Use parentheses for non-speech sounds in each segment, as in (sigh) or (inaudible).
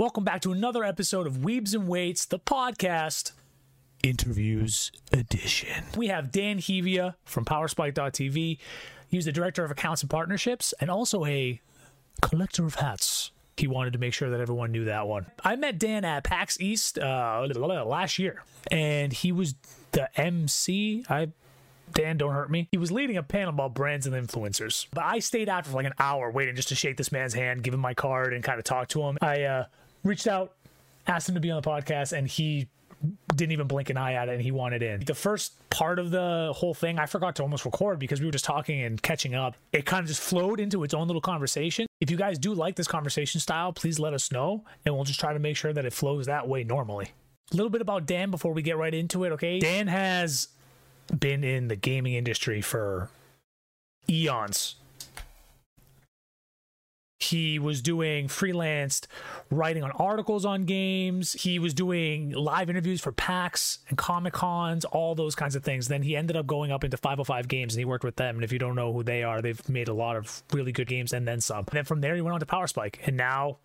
Welcome back to another episode of Weebs and Weights, the podcast interviews edition. We have Dan Hevia from PowerSpike.tv. He's the director of accounts and partnerships and also a collector of hats. He wanted to make sure that everyone knew that one. I met Dan at PAX East uh, last year, and he was the MC. I Dan, don't hurt me. He was leading a panel about brands and influencers. But I stayed out for like an hour waiting just to shake this man's hand, give him my card, and kind of talk to him. I uh, reached out, asked him to be on the podcast, and he didn't even blink an eye at it and he wanted in. The first part of the whole thing, I forgot to almost record because we were just talking and catching up. It kind of just flowed into its own little conversation. If you guys do like this conversation style, please let us know and we'll just try to make sure that it flows that way normally. A little bit about Dan before we get right into it, okay? Dan has been in the gaming industry for eons. He was doing freelanced writing on articles on games. He was doing live interviews for PAX and Comic Cons, all those kinds of things. Then he ended up going up into 505 Games and he worked with them. And if you don't know who they are, they've made a lot of really good games and then some. And then from there, he went on to Power Spike. And now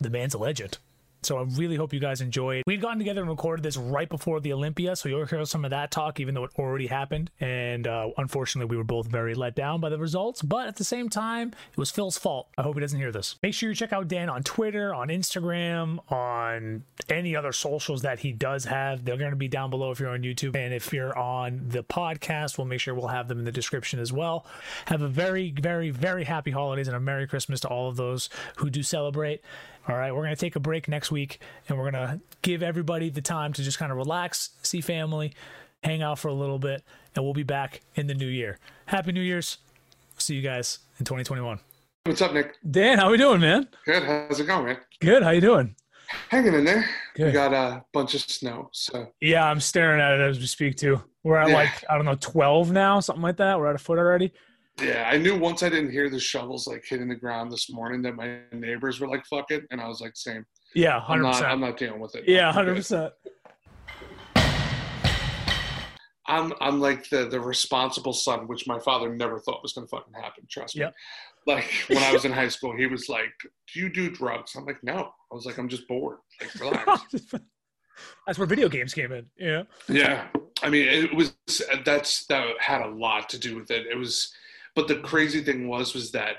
the man's a legend. So I really hope you guys enjoyed. We'd gotten together and recorded this right before the Olympia, so you'll hear some of that talk, even though it already happened. And uh, unfortunately, we were both very let down by the results. But at the same time, it was Phil's fault. I hope he doesn't hear this. Make sure you check out Dan on Twitter, on Instagram, on any other socials that he does have. They're going to be down below if you're on YouTube. And if you're on the podcast, we'll make sure we'll have them in the description as well. Have a very, very, very happy holidays and a Merry Christmas to all of those who do celebrate. All right, we're going to take a break next week and we're going to give everybody the time to just kind of relax, see family, hang out for a little bit, and we'll be back in the new year. Happy New Year's. See you guys in 2021. What's up, Nick? Dan, how we doing, man? Good. How's it going, man? Good. How you doing? Hanging in there. Good. We got a bunch of snow, so Yeah, I'm staring at it as we speak too. We're at Yeah. like I don't know 12 now, something like that. We're at a foot already. Yeah. I knew once I didn't hear the shovels like hitting the ground this morning that my neighbors were like, "Fuck it," and I was like, "Same." Yeah, I'm 100. not. percent I'm not dealing with it. Yeah, hundred percent. I'm. I'm like the the responsible son, which my father never thought was gonna fucking happen. Trust me. Yep. Like when I was in (laughs) high school, he was like, "Do you do drugs?" I'm like, "No." I was like, "I'm just bored. Like, (laughs) relax." That's where video games came in. Yeah. Yeah, I mean, it was that's that had a lot to do with it. It was, but the crazy thing was was that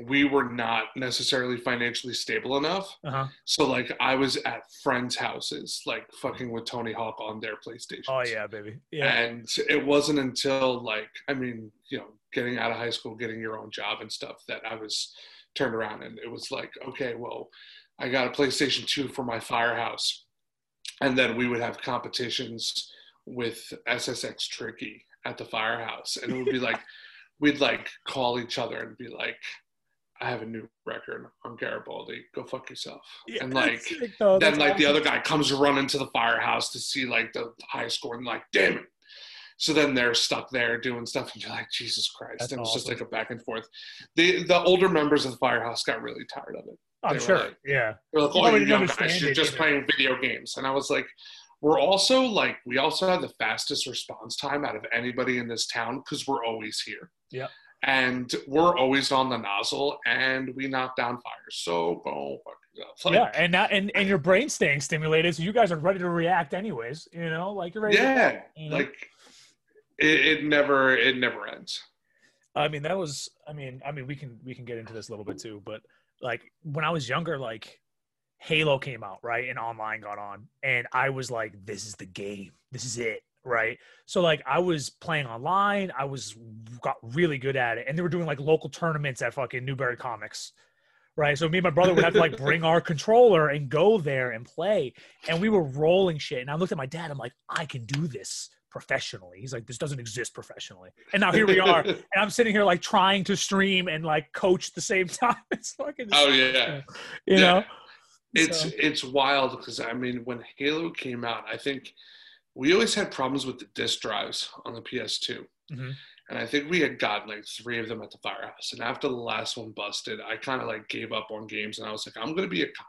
we were not necessarily financially stable enough. Uh huh. So like, I was at friends' houses, like fucking with Tony Hawk on their PlayStation. Oh yeah, baby. Yeah. And it wasn't until like, I mean, you know, getting out of high school, getting your own job and stuff, that I was turned around and it was like, okay, well, I got a PlayStation 2 for my firehouse. And then we would have competitions with SSX Tricky at the firehouse. And it would be like, (laughs) we'd like call each other and be like, I have a new record on Garibaldi. Go fuck yourself. Yeah, and like, sick, then That's like the other guy comes running to the firehouse to see like the high score and like damn it so then they're stuck there doing stuff and you're like jesus christ That's and it's just like a back and forth the the older members of the firehouse got really tired of it I'm they sure. like- yeah. they're like oh you young guys you're just either. playing video games and i was like we're also like we also have the fastest response time out of anybody in this town because we're always here Yeah. and we're always on the nozzle and we knock down fires so go. Like, yeah, and that and, and your brain staying stimulated, so you guys are ready to react anyways. You know, like you're ready. yeah you know? like it, it never it never ends I mean, that was. I mean, I mean, we can we can get into this a little bit too, but like when I was younger, like Halo came out, right, and online got on, and I was like, this is the game, this is it, right. So like I was playing online, I was got really good at it, and they were doing like local tournaments at fucking Newbury Comics. Right. So me and my brother would have to like (laughs) bring our controller and go there and play. And we were rolling shit. And I looked at my dad, I'm like, I can do this professionally. He's like, this doesn't exist professionally. And now here we are. (laughs) and I'm sitting here like trying to stream and like coach at the same (laughs) time. It's fucking, oh yeah you yeah. know. It's So- it's wild because i mean when halo came out i think we always had problems with the disk drives on the ps2 Mhm. and i think we had gotten like three of them at the firehouse. And after the last one busted i kind of like gave up on games and i was like i'm gonna be a cop.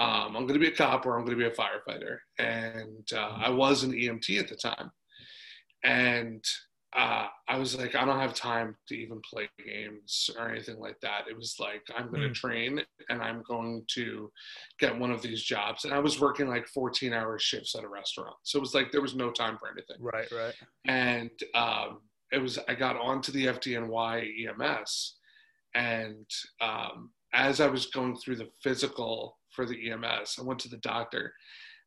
Um, i'm gonna be a cop or i'm gonna be a firefighter. And uh, i was an emt at the time. And uh, I was like, I don't have time to even play games or anything like that. It was like, I'm going to Mm. train and I'm going to get one of these jobs. And I was working like 14 hour shifts at a restaurant. So it was like, there was no time for anything. Right, right. And um, it was, I got onto the FDNY EMS. And um, as I was going through the physical for the EMS, I went to the doctor.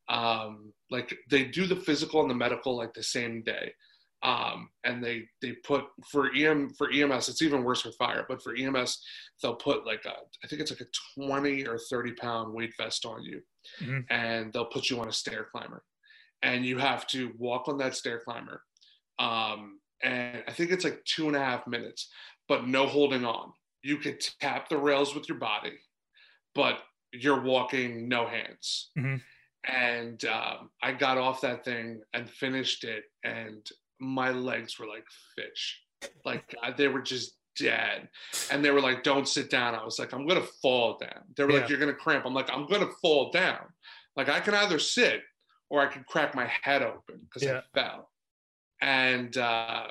Um, like they do the physical and the medical like the same day um, and they they put for EM for EMS it's even worse for fire but for EMS they'll put like a I think it's like a 20 or 30 pound weight vest on you Mhm. and they'll put you on a stair climber and you have to walk on that stair climber um, and I think it's like two and a half minutes but no holding on you could tap the rails with your body but you're walking no hands Mhm. and um, I got off that thing and finished it, and my legs were like fish, like they were just dead. And they were like, "Don't sit down." I was like, "I'm gonna fall down." They were Yeah. like, "You're gonna cramp." I'm like, "I'm gonna fall down." Like I can either sit or I could crack my head open because Yeah. I fell. And uh,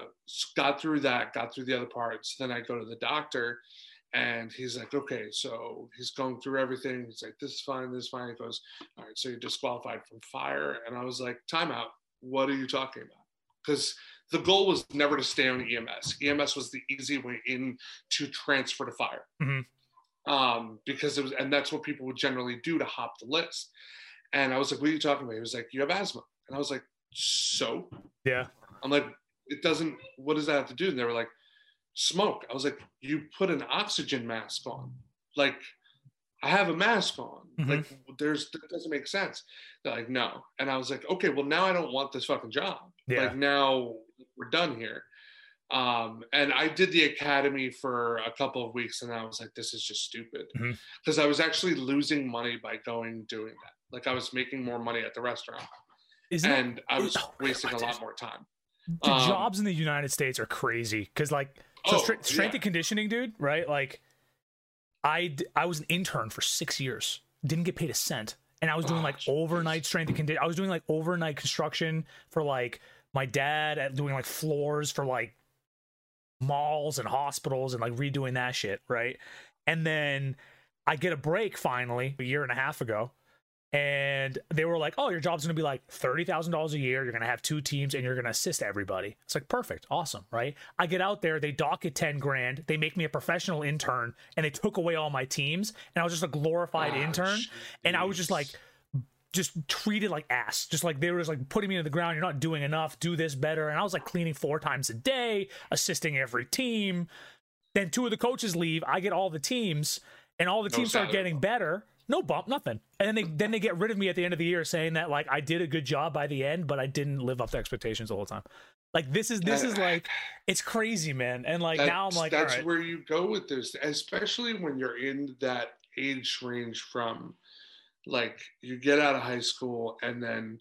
got through that, got through the other parts. Then I go to the doctor, and he's like, okay, so he's going through everything. He's like, this is fine, this is fine. He goes, all right, so you're disqualified from fire. And I was like, timeout. What are you talking about? Because the goal was never to stay on EMS. EMS was the easy way in to transfer to fire. Mhm. Um, because it was, and that's what people would generally do to hop the list. And I was like, what are you talking about? He was like, you have asthma. And I was like, so? Yeah. I'm like, it doesn't, what does that have to do? And they were like, smoke. I was like, you put an oxygen mask on. Like, I have a mask on. Mhm. Like, there's, that doesn't make sense. They're like, no. And I was like, okay, well, now I don't want this fucking job. Yeah. Like, now we're done here. Um, and I did the academy for a couple of weeks and I was like, this is just stupid. Because I was actually losing money by going doing that. Like, I was making more money at the restaurant Isn't and I was Oh, wasting a lot more time. the um, jobs in the United States are crazy because like so Oh, strength yeah. and conditioning, dude, right? Like I I was an intern for six years, didn't get paid a cent, and I was doing Oh, like jeez. overnight strength and conditioning. I was doing like overnight construction for like my dad at doing like floors for like malls and hospitals and like redoing that shit, right? And then I get a break finally a year and a half ago. And they were like, "Oh, your job's gonna be like thirty thousand dollars a year. You're gonna have two teams, and you're gonna assist everybody." It's like perfect, awesome, right? I get out there, they dock it ten grand, they make me a professional intern, and they took away all my teams, and I was just a glorified Ah, intern, and I was just like. Just treated like ass. Just like they were just like putting me to the ground. You're not doing enough. Do this better. And I was like cleaning four times a day, assisting every team. Then two of the coaches leave. I get all the teams, and all the No teams start getting better. No bump, nothing. And then they then they get rid of me at the end of the year, saying that like I did a good job by the end, but I didn't live up to expectations the whole time. Like this is this is like it's crazy, man. And like now I'm like, that's all right, where you go with this, especially when you're in that age range from like you get out of high school and then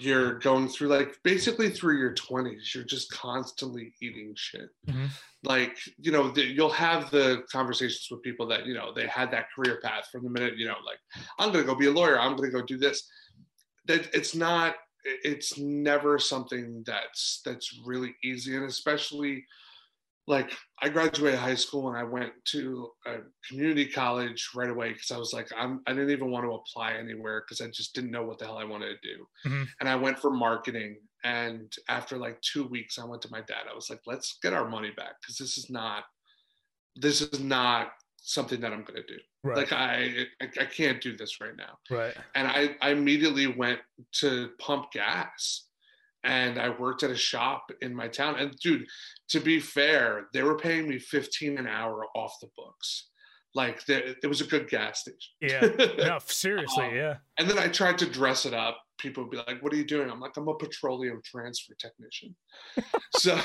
you're going through like basically through your 20s you're just constantly eating shit. Mhm. like you know the, you'll have the conversations with people that you know they had that career path from the minute you know like i'm gonna go be a lawyer. I'm gonna go do this. That it's not it's never something that's that's really easy. And especially like I graduated high school and I went to a community college right away because I was like I'm I didn't even want to apply anywhere because I just didn't know what the hell I wanted to do. Mhm. And I went for marketing and after like 2 weeks I went to my dad. I was like let's get our money back because this is not this is not something that I'm going to do. right, Like I, I I can't do this right now right, and I, I immediately went to pump gas and I worked at a shop in my town. And dude, to be fair, they were paying me 15 an hour off the books. Like it was a good gas station. yeah, no, (laughs) seriously, Um, yeah, And then I tried to dress it up. People would be like, "What are you doing?" I'm like, "I'm a petroleum transfer technician." (laughs) so,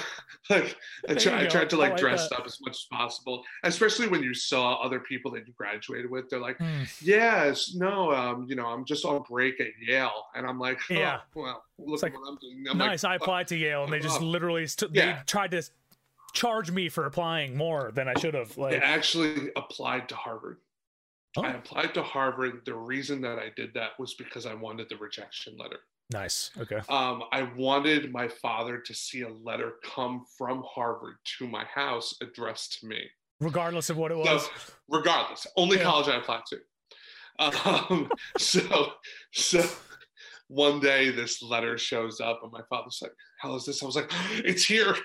like, I, try, I tried to like like dress that. up as much as possible, especially when you saw other people that you graduated with. They're like, Hmm. yes, no, um, you know, I'm just on break at Yale, and I'm like, (laughs) oh, Yeah. well, look It's like, what I'm doing. I'm nice. I like, fuck. applied to Yale, and they just off. literally st- Yeah. they tried to charge me for applying more than I should have. I Like, actually applied to Harvard. Oh. I applied to Harvard. The reason that I did that was because I wanted the rejection letter. Nice. Okay. Um, I wanted my father to see a letter come from Harvard to my house addressed to me. Regardless of what it was. So, regardless, only Yeah. college I applied to. Um, (laughs) so, so one day this letter shows up, and my father's like, "How is this?" I was like, "It's here."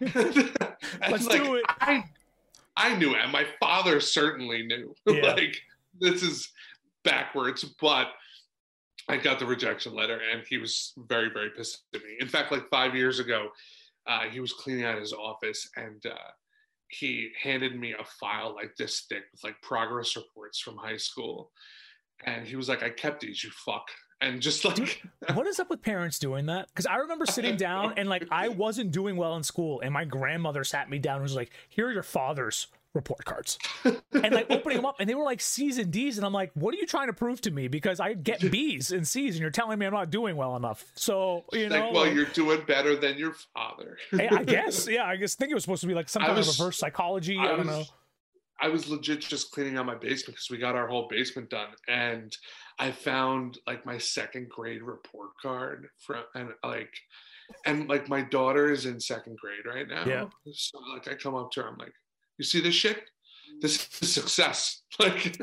(laughs) Let's like, do it. I, I knew, it, and my father certainly knew. (laughs) Yeah. like this is backwards, but I got the rejection letter, and he was very, very pissed at me. In fact, like five years ago, uh, he was cleaning out his office, and uh, he handed me a file like this thick with like progress reports from high school, and he was like, "I kept these, you fuck," and just like, what is up with parents doing that? Because I remember sitting down and like I (laughs) wasn't doing well in school, and my grandmother sat me down and was like, "Here are your father's report cards," and like opening them up, and they were like C's and D's, and I'm like, "What are you trying to prove to me?" Because I get (laughs) B's and C's, and you're telling me I'm not doing well enough. So you know, like, well, you're doing better than your father. I (laughs) guess, yeah, I guess think it was supposed to be like some kind was- of reverse psychology. I, I don't was, know. I was legit just cleaning out my basement because we got our whole basement done, and I found like my second grade report card from and like, and like my daughter is in second grade right now. Yeah. So like I come up to her, I'm like, "You see this shit? This is success. (laughs) Like,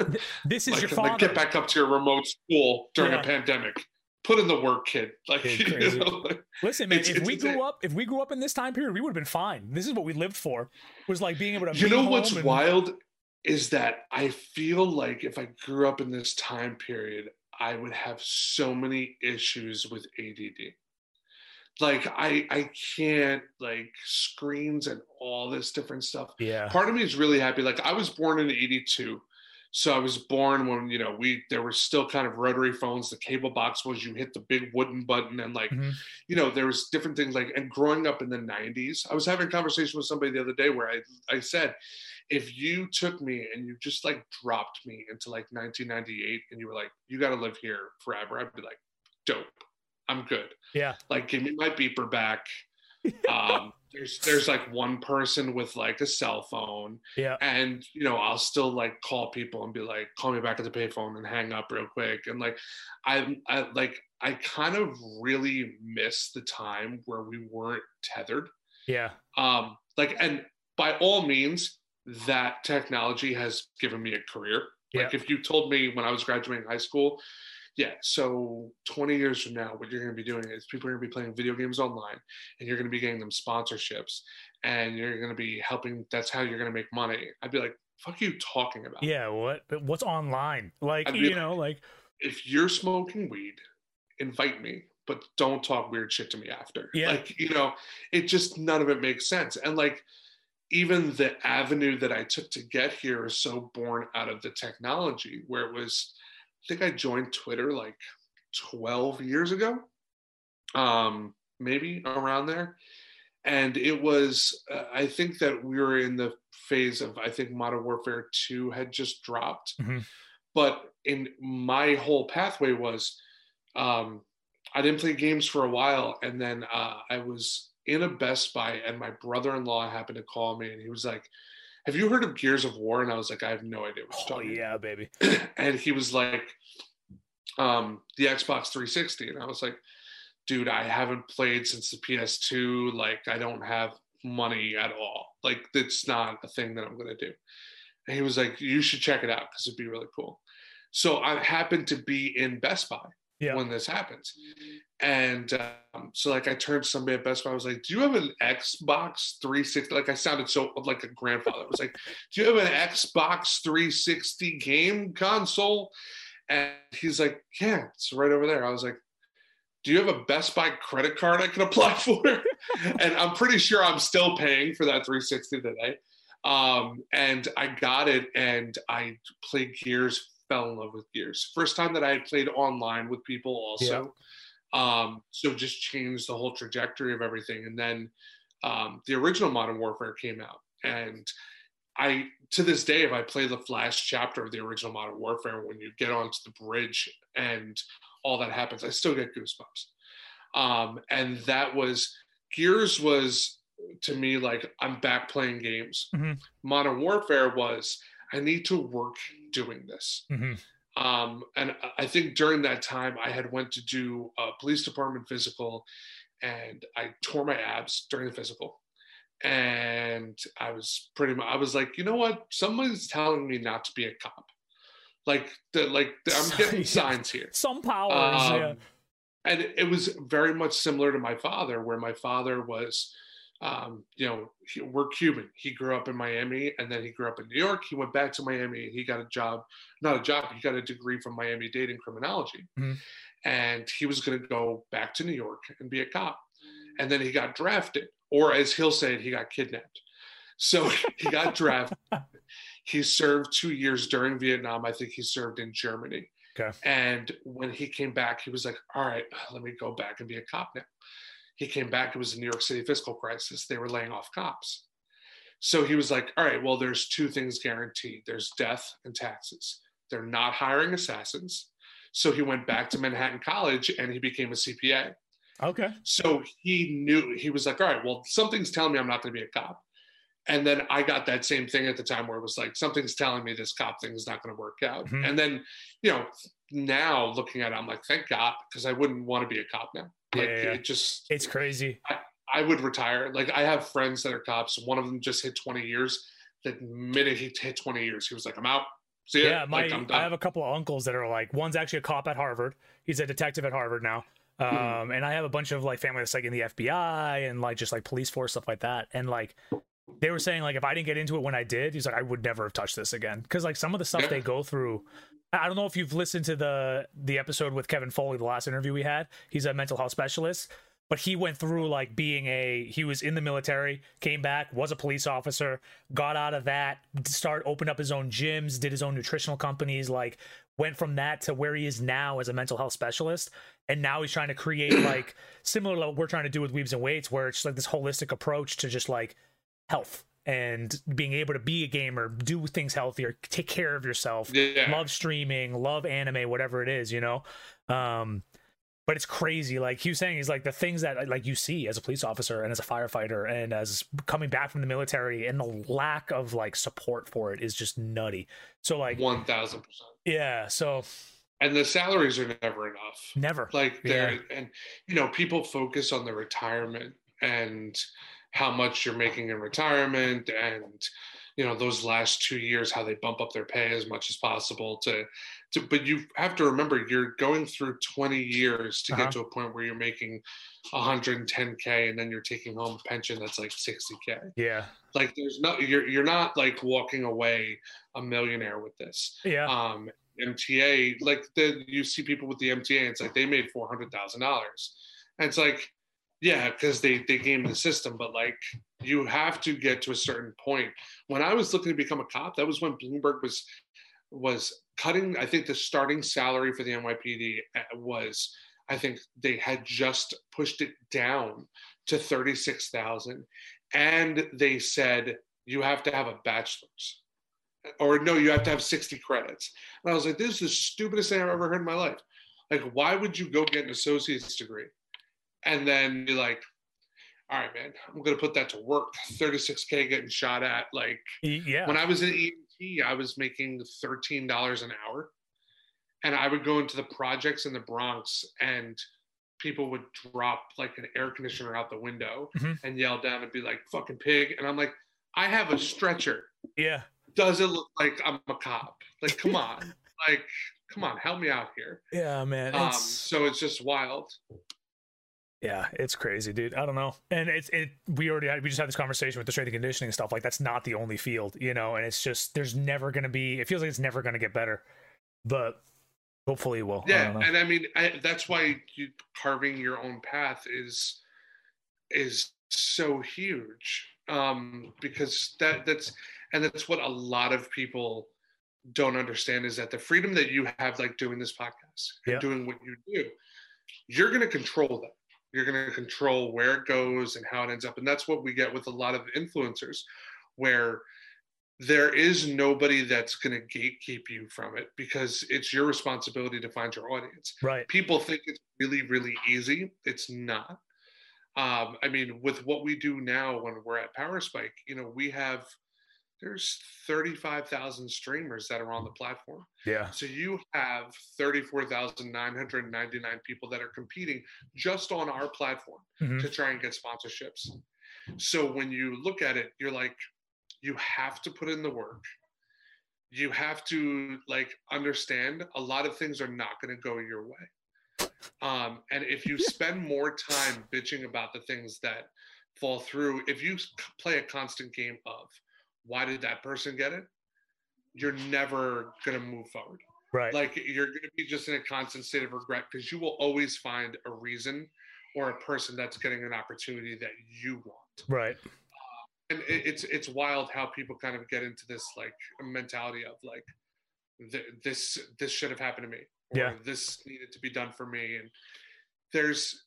This is like, your father. like, get back up to your remote school during Yeah. a pandemic. Put in the work, kid. (laughs) Like, you know, like, Listen, man, It's- if it's we grew up, if we grew up in this time period, we would have been fine. This is what we lived for. Was like being able to. you know what's and- wild is that I feel like if I grew up in this time period, I would have so many issues with ADD. Like I I can't like screens and all this different stuff. Yeah. Part of me is really happy. Like I was born in 82. So I was born when, you know, we there were still kind of rotary phones. The cable box was you hit the big wooden button and like Mhm. you know, there was different things like, and growing up in the 90s, I was having a conversation with somebody the other day where I, I said, if you took me and you just like dropped me into like 1998 and you were like, you got to live here forever, I'd be like, dope. I'm good. Yeah. Like, give me my beeper back. (laughs) Um, there's, there's like one person with like a cell phone Yeah. and you know i'll still like call people and be like call me back at the payphone and hang up real quick and like i i like i kind of really miss the time where we weren't tethered Yeah. um like and by all means that technology has given me a career like if you told me when i was graduating high school yeah so 20 years from now what you're going to be doing is people are going to be playing video games online and you're going to be getting them sponsorships and you're going to be helping that's how you're going to make money i'd be like fuck are you talking about Yeah. What? What's online? Like you like- know, like if you're smoking weed invite me but don't talk weird shit to me after Yeah. like you know it just none of it makes sense and like even the avenue that i took to get here is so born out of the technology where it was i think i joined twitter like 12 years ago um maybe around there and it was uh, i think that we were in the phase of i think modern warfare 2 had just dropped Mhm. but in my whole pathway was um i didn't play games for a while and then uh, i was in a best buy and my brother-in-law happened to call me and he was like have you heard of gears of war? And i was like i have no idea what you're oh talking yeah, baby. (clears throat) and he was like um the xbox 360 and i was like dude i haven't played since the ps2 like i don't have money at all. Like it's not a thing that i'm going to do. And he was like you should check it out because it'd be really cool. So i happened to be in best buy Yeah. when this happens and um, so like i turned somebody at best buy i was like do you have an xbox 360 like i sounded so like a grandfather i was like do you have an xbox 360 game console and he's like, Yeah, it's right over there. I was like, Do you have a Best Buy credit card I can apply (laughs) for? and I'm pretty sure I'm still paying for that 360 today. Um, and I got it and I played Gears, fell in love with Gears. First time that I had played online with people also. Um, so just changed the whole trajectory of everything. And then um, the original Modern Warfare came out. And I to this day, if I play the last chapter of the original Modern Warfare, when you get onto the bridge and all that happens, I still get goosebumps. Um, and that was Gears was to me like I'm back playing games. Mhm. Modern Warfare was I need to work doing this. Mhm. Um, and I think during that time, I had went to do a police department physical, and I tore my abs during the physical. And I was pretty much, I was like, you know what? Someone's telling me not to be a cop. Like the like the, I'm (laughs) getting signs here. Some powers, um, yeah. And it was very much similar to my father, where my father was um, you know, he, we're Cuban. He grew up in Miami and then he grew up in New York. He went back to Miami and he got a job, not a job, he got a degree from Miami Dade in criminology. Mm-hmm. And he was going to go back to New York and be a cop. And then he got drafted, or as he'll say he got kidnapped. So (laughs) he got drafted. He served two years during Vietnam. I think he served in Germany. Okay. And when he came back, he was like, all right, let me go back and be a cop now he came back, it was the New York City fiscal crisis. They were laying off cops. So he was like, all right, well, there's two things guaranteed there's death and taxes. They're not hiring assassins. So he went back to Manhattan College and he became a CPA. Okay. So he knew, he was like, all right, well, something's telling me I'm not going to be a cop. And then I got that same thing at the time where it was like, something's telling me this cop thing is not going to work out. Mm-hmm. And then, you know, now looking at it, I'm like, thank God, because I wouldn't want to be a cop now. Like yeah, yeah. it just it's crazy. I, I, would retire. Like I have friends that are cops. One of them just hit 20 years. The minute he hit 20 years, he was like, I'm out. See yeah, my like, I have a couple of uncles that are like one's actually a cop at Harvard. He's a detective at Harvard now. Hmm. Um, mm-hmm. and I have a bunch of like family that's like in the FBI and like just like police force stuff like that. And like they were saying like if I didn't get into it when I did, he's like I would never have touched this again because like some of the stuff yeah. they go through I don't know if you've listened to the the episode with Kevin Foley, the last interview we had. He's a mental health specialist, but he went through like being a he was in the military, came back, was a police officer, got out of that, started opened up his own gyms, did his own nutritional companies, like went from that to where he is now as a mental health specialist. And now he's trying to create like similar to what we're trying to do with Weebs and Weights, where it's like this holistic approach to just like health and being able to be a gamer, do things healthier, take care of yourself, yeah. love streaming, love anime, whatever it is, you know. Um, but it's crazy. Like he was saying, he's like the things that like you see as a police officer and as a firefighter and as coming back from the military, and the lack of like support for it is just nutty. So like one thousand percent. Yeah. So and the salaries are never enough. Never. Like they're yeah. and you know people focus on the retirement and how much you're making in retirement and you know those last two years how they bump up their pay as much as possible to to but you have to remember you're going through 20 years to uh-huh. get to a point where you're making 110k and then you're taking home a pension that's like 60k yeah. Like there's no you're you're not like walking away a millionaire with this. Yeah. Um mta like the you see people with the mta it's like they made $400000 and it's like yeah, because they they game the system, but like you have to get to a certain point. When I was looking to become a cop, that was when Bloomberg was was cutting. I think the starting salary for the NYPD uh, was, I think they had just pushed it down to thirty six thousand, and they said you have to have a bachelor's, or no, you have to have sixty credits. And I was like, this is the stupidest thing I've ever heard in my life. Like, why would you go get an associate's degree? And then be like, all right, man, I'm gonna put that to work. 36k getting shot at. Like, yeah. When I was in EMT, I was making $13 an hour, and I would go into the projects in the Bronx, and people would drop like an air conditioner out the window mm-hmm. and yell down and be like, "Fucking pig!" And I'm like, I have a stretcher. Yeah. Does it look like I'm a cop? Like, come on, (laughs) like, come on, help me out here. Yeah, man. Um, so it's just wild. Yeah, it's crazy, dude. I don't know. And it's it we already had we just had this conversation with the strength and conditioning stuff. Like that's not the only field, you know, and it's just there's never gonna be it feels like it's never gonna get better. But hopefully it will. Yeah, I and I mean I, that's why you, carving your own path is is so huge. Um because that that's and that's what a lot of people don't understand is that the freedom that you have like doing this podcast and yeah. doing what you do, you're going to control that you're going to control where it goes and how it ends up. And that's what we get with a lot of influencers, where there is nobody that's going to gatekeep you from it because it's your responsibility to find your audience. Right. People think it's really, really easy. It's not. Um, I mean, with what we do now when we're at Power Spike, you know, we have there's 35,000 streamers that are on the platform. Yeah. So you have 34,999 people that are competing just on our platform Mhm. to try and get sponsorships. So when you look at it, you're like, you have to put in the work. You have to like understand a lot of things are not going to go your way. Um, and if you (laughs) spend more time bitching about the things that fall through, if you play a constant game of why did that person get it, you're never going to move forward Right. like you're going to be just in a constant state of regret because you will always find a reason or a person that's getting an opportunity that you want right. and it, it's it's wild how people kind of get into this like mentality of like th- this this should have happened to me or Yeah. this needed to be done for me and there's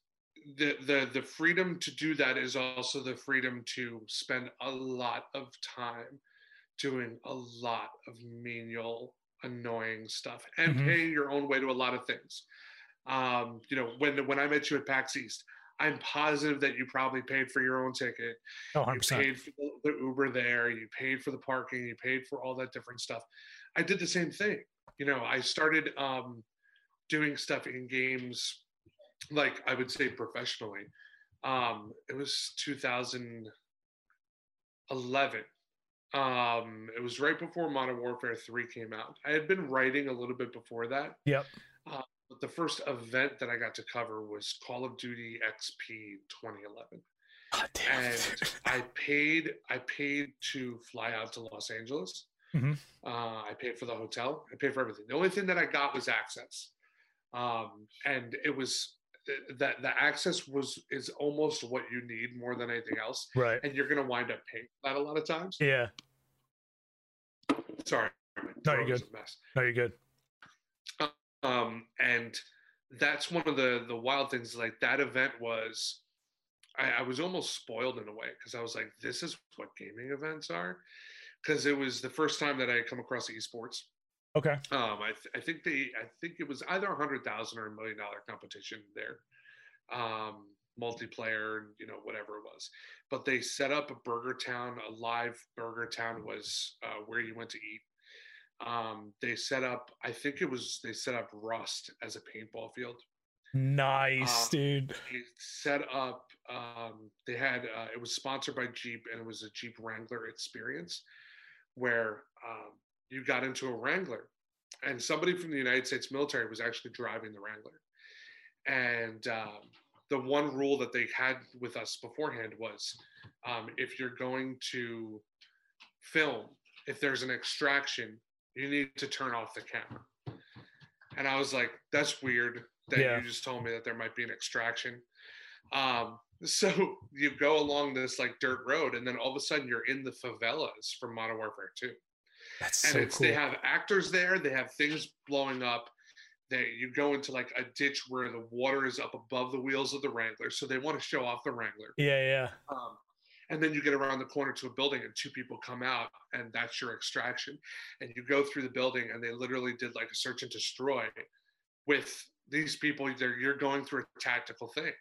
the the the freedom to do that is also the freedom to spend a lot of time doing a lot of menial annoying stuff and Mhm. paying your own way to a lot of things um you know when when i met you at pax east i'm positive that you probably paid for your own ticket Oh, you 100%. paid for the, the Uber there, you paid for the parking, you paid for all that different stuff. I did the same thing. You know, I started um, doing stuff in games, like I would say professionally. Um, it was 2011. Um, it was right before Modern Warfare 3 came out. I had been writing a little bit before that. Yep. Uh, but the first event that I got to cover was Call of Duty XP 2011 God damn. and I paid I paid to fly out to Los Angeles. Mhm. Uh, I paid for the hotel. I paid for everything. The only thing that I got was access, um, and it was that the access was is almost what you need more than anything else, right. and you're to wind up paying that a lot of times. Yeah. Sorry, No, you're good. No, you're good. um, and that's one of the the wild things like that event was I, I was almost spoiled in a way because i was like this is what gaming events are because it was the first time that i had come across esports Okay. um, I, th- I think they i think it was either a hundred thousand or a million dollar competition there um, multiplayer and you know whatever it was but they set up a burger town a live burger town was uh, where you went to eat um, they set up i think it was they set up rust as a paintball field Nice, Uh, dude. they set up um, they had uh, it was sponsored by jeep and it was a jeep wrangler experience where um, you got into a wrangler. And somebody from the united states military was actually driving the wrangler. And um, the one rule that they had with us beforehand was um, if you're going to film if there's an extraction you need to turn off the camera. And i was like that's weird that Yeah. you just told me that there might be an extraction. Um, so you go along this like dirt road and then all of a sudden you're in the favelas from modern warfare 2 That's and so it's cool. they have actors there they have things blowing up they you go into like a ditch where the water is up above the wheels of the wrangler so they want to show off the wrangler yeah, yeah. um, and then you get around the corner to a building and two people come out and that's your extraction and you go through the building and they literally did like a search and destroy with these people they're, you're going through a tactical thing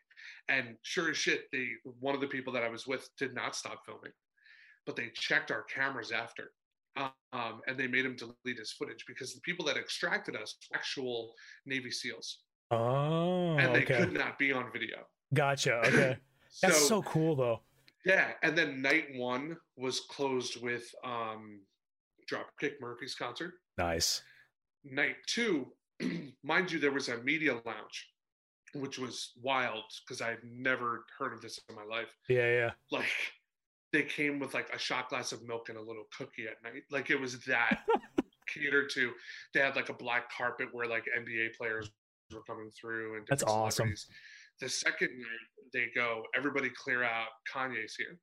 and sure as shit they one of the people that i was with did not stop filming but they checked our cameras after um, and they made him delete his footage because the people that extracted us were actual navy seals Oh, and they okay. could not be on video Gotcha. (clears throat) Okay. That's so cool, though. Yeah, and then night one was closed with um Dropkick Murphy's concert. Nice. Night two, (clears throat) mind you, there was a media lounge, which was wild because I'd never heard of this in my life. Yeah, yeah. Like they came with like a shot glass of milk and a little cookie at night. Like it was that (laughs) catered to. They had like a black carpet where like NBA players were coming through and That's awesome. The second night they go, everybody clear out, Kanye's here.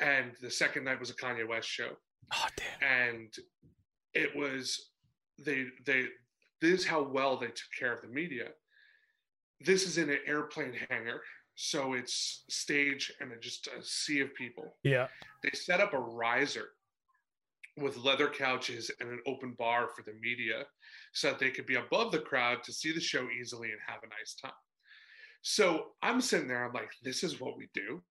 And the second night was a Kanye West show. Oh, damn. And it was they they this is how well they took care of the media. This is in an airplane hangar, so it's stage and just a sea of people. Yeah. They set up a riser with leather couches and an open bar for the media so that they could be above the crowd to see the show easily and have a nice time. So I'm sitting there, I'm like, this is what we do.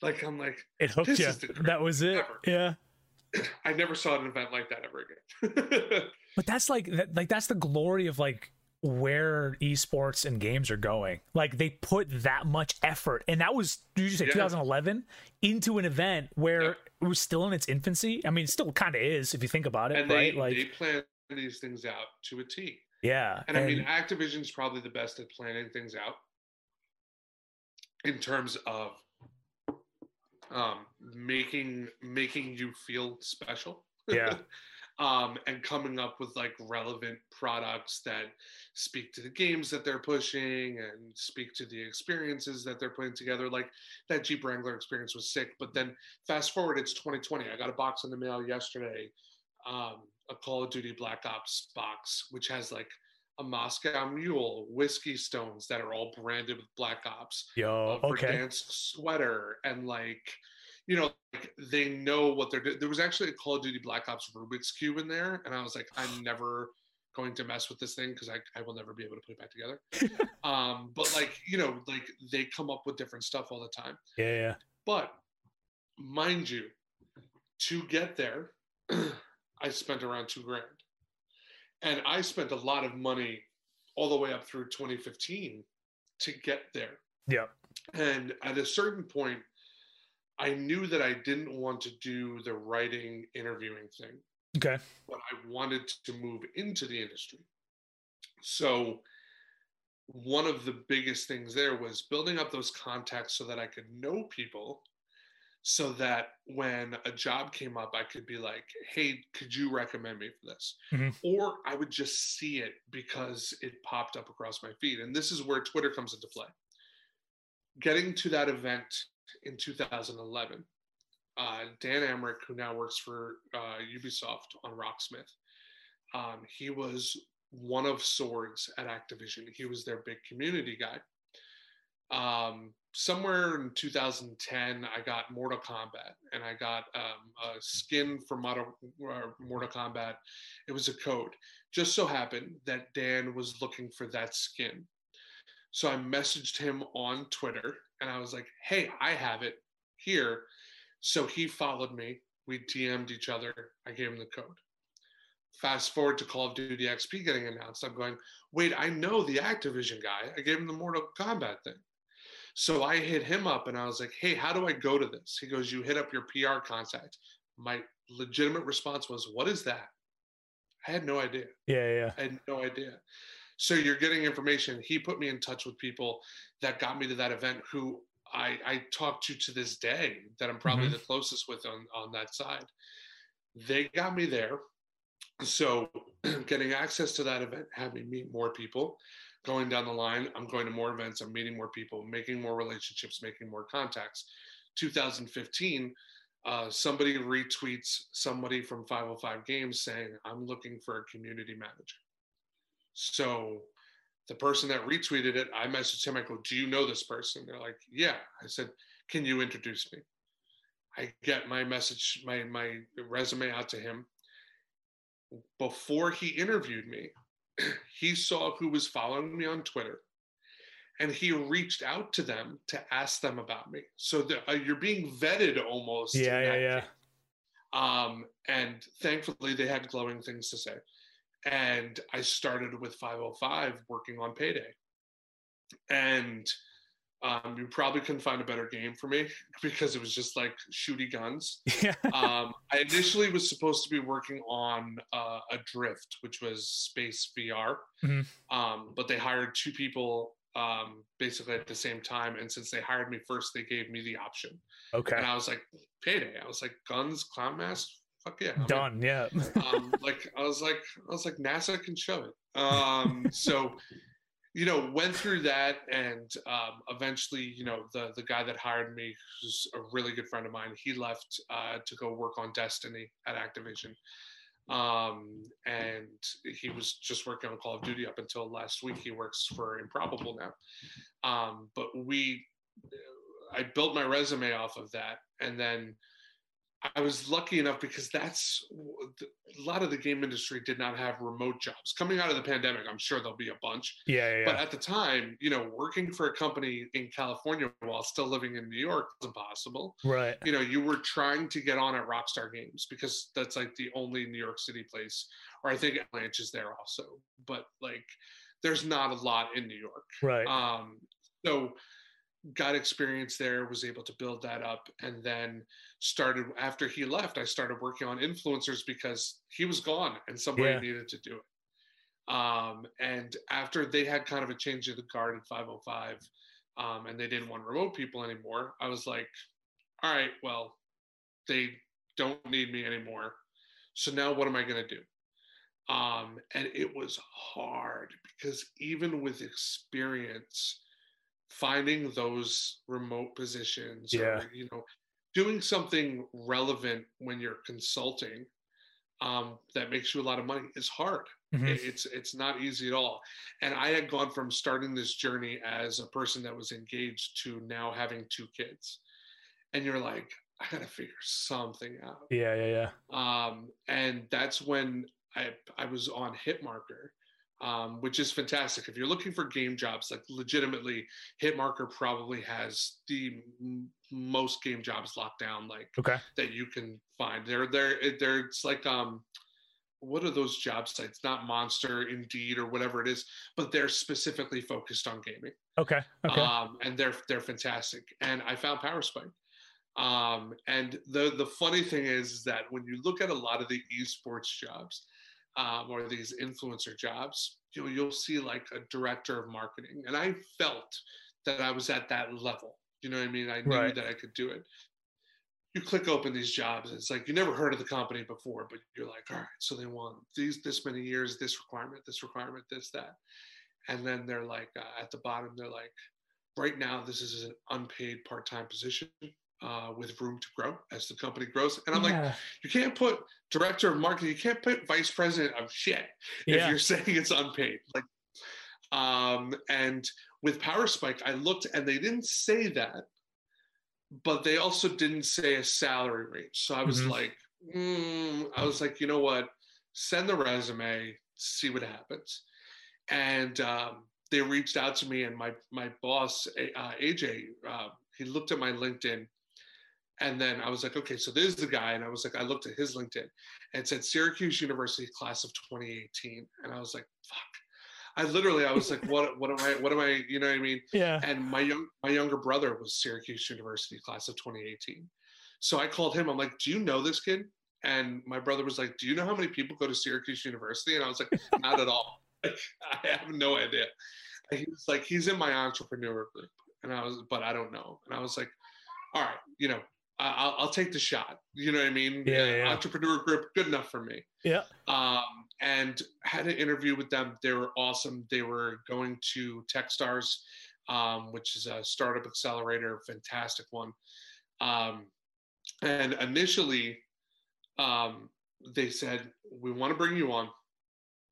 Like, I'm like, It hooked you. That was it. ever. Yeah. (clears throat) I never saw an event like that ever again. (laughs) but that's like that, like that's the glory of like where esports and games are going. Like they put that much effort, and that was did you say yeah. 2011 into an event where yeah. it was still in its infancy. I mean, it still kind of is if you think about it, and right? They, like they plan these things out to a T. Yeah, and, and I mean, Activision's probably the best at planning things out in terms of um, making making you feel special. Yeah. (laughs) um, and coming up with like relevant products that speak to the games that they're pushing and speak to the experiences that they're putting together. Like that Jeep Wrangler experience was sick. But then fast forward, it's 2020. I got a box in the mail yesterday, um, a Call of Duty Black Ops box, which has like a Moscow Mule, whiskey stones that are all branded with Black Ops. Yo, uh, okay. Verdansk sweater and like you know, like they know what they're doing. There was actually a Call of Duty Black Ops Rubik's Cube in there, and I was like, I'm (sighs) never going to mess with this thing because I, I will never be able to put it back together. (laughs) um, but like, you know, like they come up with different stuff all the time. Yeah, yeah. But mind you, to get there, (clears throat) I spent around two grand. And I spent a lot of money all the way up through 2015 to get there. Yeah. And at a certain point, I knew that I didn't want to do the writing, interviewing thing. Okay. But I wanted to move into the industry. So, one of the biggest things there was building up those contacts so that I could know people so that when a job came up, I could be like, hey, could you recommend me for this? Mm-hmm. Or I would just see it because it popped up across my feed. And this is where Twitter comes into play. Getting to that event in 2011. Uh, Dan Amrich, who now works for uh, Ubisoft on Rocksmith, um, he was one of Swords at Activision. He was their big community guy. Um, somewhere in 2010, I got Mortal Kombat and I got um, a skin for Mortal, uh, Mortal Kombat. It was a code. Just so happened that Dan was looking for that skin. So I messaged him on Twitter and I was like, hey, I have it here. So he followed me. We DM'd each other. I gave him the code. Fast forward to Call of Duty XP getting announced. I'm going, wait, I know the Activision guy. I gave him the Mortal Kombat thing. So I hit him up and I was like, hey, how do I go to this? He goes, you hit up your PR contact. My legitimate response was, what is that? I had no idea. Yeah, yeah. I had no idea. So you're getting information. He put me in touch with people that got me to that event who I, I talk to to this day that I'm probably mm-hmm. the closest with on, on that side. They got me there. So (clears throat) getting access to that event had me meet more people. Going down the line, I'm going to more events, I'm meeting more people, making more relationships, making more contacts. 2015, uh, somebody retweets somebody from 505 Games saying, I'm looking for a community manager. So the person that retweeted it, I messaged him. I go, "Do you know this person?" They're like, "Yeah." I said, "Can you introduce me?" I get my message, my my resume out to him. Before he interviewed me, (clears throat) he saw who was following me on Twitter, and he reached out to them to ask them about me. So the, uh, you're being vetted almost. Yeah, yeah, yeah. Um, and thankfully, they had glowing things to say and I started with 505 working on payday. And um, you probably couldn't find a better game for me (laughs) because it was just like shooty guns. Yeah. (laughs) um, I initially was supposed to be working on uh, Adrift, which was space VR, mm-hmm. um, but they hired two people um, basically at the same time. And since they hired me first, they gave me the option. Okay. And I was like, payday. I was like, guns, clown mask, fuck yeah, I'm done. In. Yeah. (laughs) um, like I was like, I was like, NASA can show it. Um, so, you know, went through that, and um, eventually, you know, the the guy that hired me, who's a really good friend of mine, he left uh, to go work on Destiny at Activision. Um, and he was just working on Call of Duty up until last week. He works for Improbable now. Um, but we, I built my resume off of that, and then I was lucky enough because that's a lot of the game industry did not have remote jobs. Coming out of the pandemic, I'm sure there'll be a bunch. Yeah, yeah. But at the time, you know, working for a company in California while still living in New York was impossible. Right. You know, you were trying to get on at Rockstar Games because that's like the only New York City place, or I think Avalanche is there also. But like, there's not a lot in New York. Right. Um, so got experience there was able to build that up and then started after he left i started working on influencers because he was gone and somebody Yeah. needed to do it um, and after they had kind of a change of the guard at 505 um, and they didn't want remote people anymore i was like all right well they don't need me anymore so now what am i going to do um, and it was hard because even with experience finding those remote positions Yeah. or you know doing something relevant when you're consulting um, that makes you a lot of money is hard. Mhm. It- it's it's not easy at all. And i had gone from starting this journey as a person that was engaged to now having two kids. And you're like i gotta figure something out. Yeah, yeah, yeah. um, and that's when I I was on Hitmarker, um, which is fantastic. If you're looking for game jobs, like legitimately, Hitmarker probably has the m- most game jobs locked down, like Okay. that you can find. They're they're they're it's like um. What are those job sites? Not Monster, Indeed, or whatever it is, but they're specifically focused on gaming Okay. Okay. um, and they're they're fantastic. And I found PowerSpike. Um, and the the funny thing is that when you look at a lot of the esports jobs um, or these influencer jobs, you know, you'll see like a director of marketing, and I felt that I was at that level. You know what I mean? I knew Right. that I could do it. You click open these jobs, it's like you never heard of the company before, but you're like, all right, so they want these this many years, this requirement, this requirement, this that, and then they're like uh, at the bottom, they're like right now this is an unpaid part-time position uh, with room to grow as the company grows. And i'm like you can't put director of marketing you can't put vice president of shit if yeah. you're (laughs) saying it's unpaid. Like um and with PowerSpike i looked and they didn't say that but they also didn't say a salary range. So i was Mhm. like mm, i was like you know what? Send the resume see what happens. And um, they reached out to me and my my boss uh, aj uh, he looked at my linkedin and then i was like okay so this is the guy and i was like i looked at his linkedin and it said syracuse university class of 2018 and i was like fuck i literally i was like what what am i what am i you know what i mean (laughs) Yeah. and my young my younger brother was Syracuse University class of 2018. So I called him. I'm like, "Do you know this kid?" And my brother was like, "Do you know how many people go to Syracuse University?" And I was like, "Not at all. (laughs) Like, I have no idea." And he was like, "He's in my entrepreneur group," and I was, but I don't know. And I was like, "All right, you know, I'll, I'll take the shot." You know what I mean? Yeah, yeah. Entrepreneur group, good enough for me Yeah. um, and had an interview with them. They were awesome. They were going to TechStars, um, which is a startup accelerator, fantastic one. Um, and initially, um, they said, "We want to bring you on.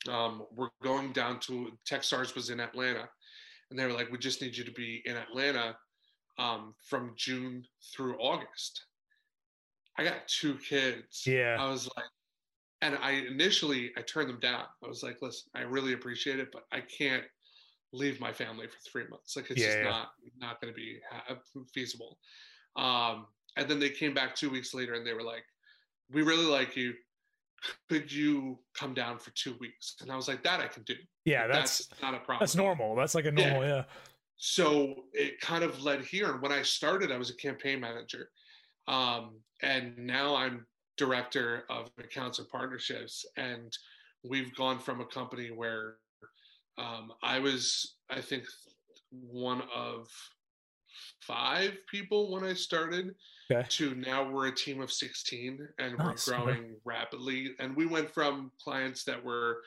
Um, we're going down to TechStars was in Atlanta, and they were like, we just need you to be in Atlanta um, from June through August." I got two kids. Yeah. I was like, and I initially I turned them down. I was like, listen, I really appreciate it, but I can't leave my family for three months. Like it's Yeah, just yeah. not not going to be feasible. Um, and then they came back two weeks later and they were like, we really like you. Could you come down for two weeks? And I was like, that I can do. Yeah. That's not a problem. that's normal. That's like a normal. Yeah. So it kind of led here. And when I started, I was a campaign manager. Um, and now I'm director of accounts and partnerships. And we've gone from a company where um, I was, I think, one of five people when I started Okay. to now we're a team of 16 and Nice, we're growing rapidly. And we went from clients that were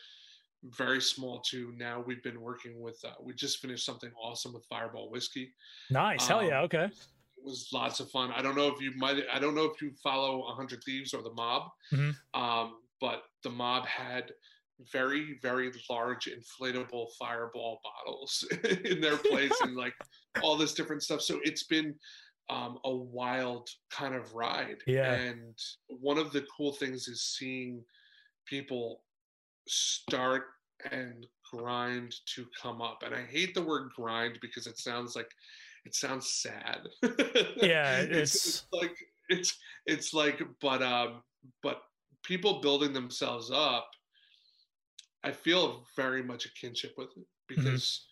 very small to now we've been working with, uh, we just finished something awesome with Fireball Whiskey Nice. Hell yeah. Um, Okay. it was lots of fun. I don't know if you might. I don't know if you follow 100 Thieves or the Mob, Mhm. um, but the Mob had very very large inflatable fireball bottles (laughs) in their (laughs) place and like all this different stuff. So it's been um, a wild kind of ride. Yeah. And one of the cool things is seeing people start and grind to come up. And I hate the word grind because it sounds like it sounds sad. (laughs) Yeah, it's, it's- it's like it's it's like but um but people building themselves up I feel very much a kinship with it Mm-hmm. because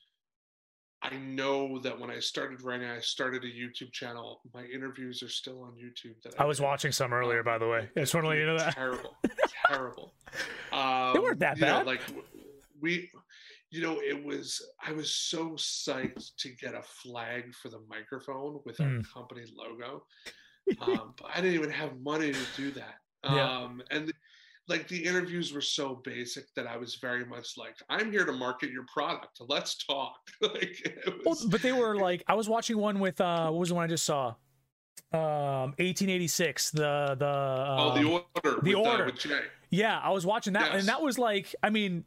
I know that when I started writing, I started a YouTube channel. My interviews are still on YouTube. That I was did. watching some earlier, by the way. I just want to let you know that. Terrible, (laughs) terrible. Um, They weren't that know, bad. like we, you know, it was. I was so psyched to get a flag for the microphone with our Mm. company logo, um, but I didn't even have money to do that. Yeah. Um, and like the interviews were so basic that I was very much like, I'm here to market your product. Let's talk. (laughs) like, it Well, but they were (laughs) like, I was watching one with uh, what was the one I just saw? Um, 1886. The the oh, the um, order. The with, uh, Order. with Jay. yeah, I was watching that, Yes. and that was like, I mean,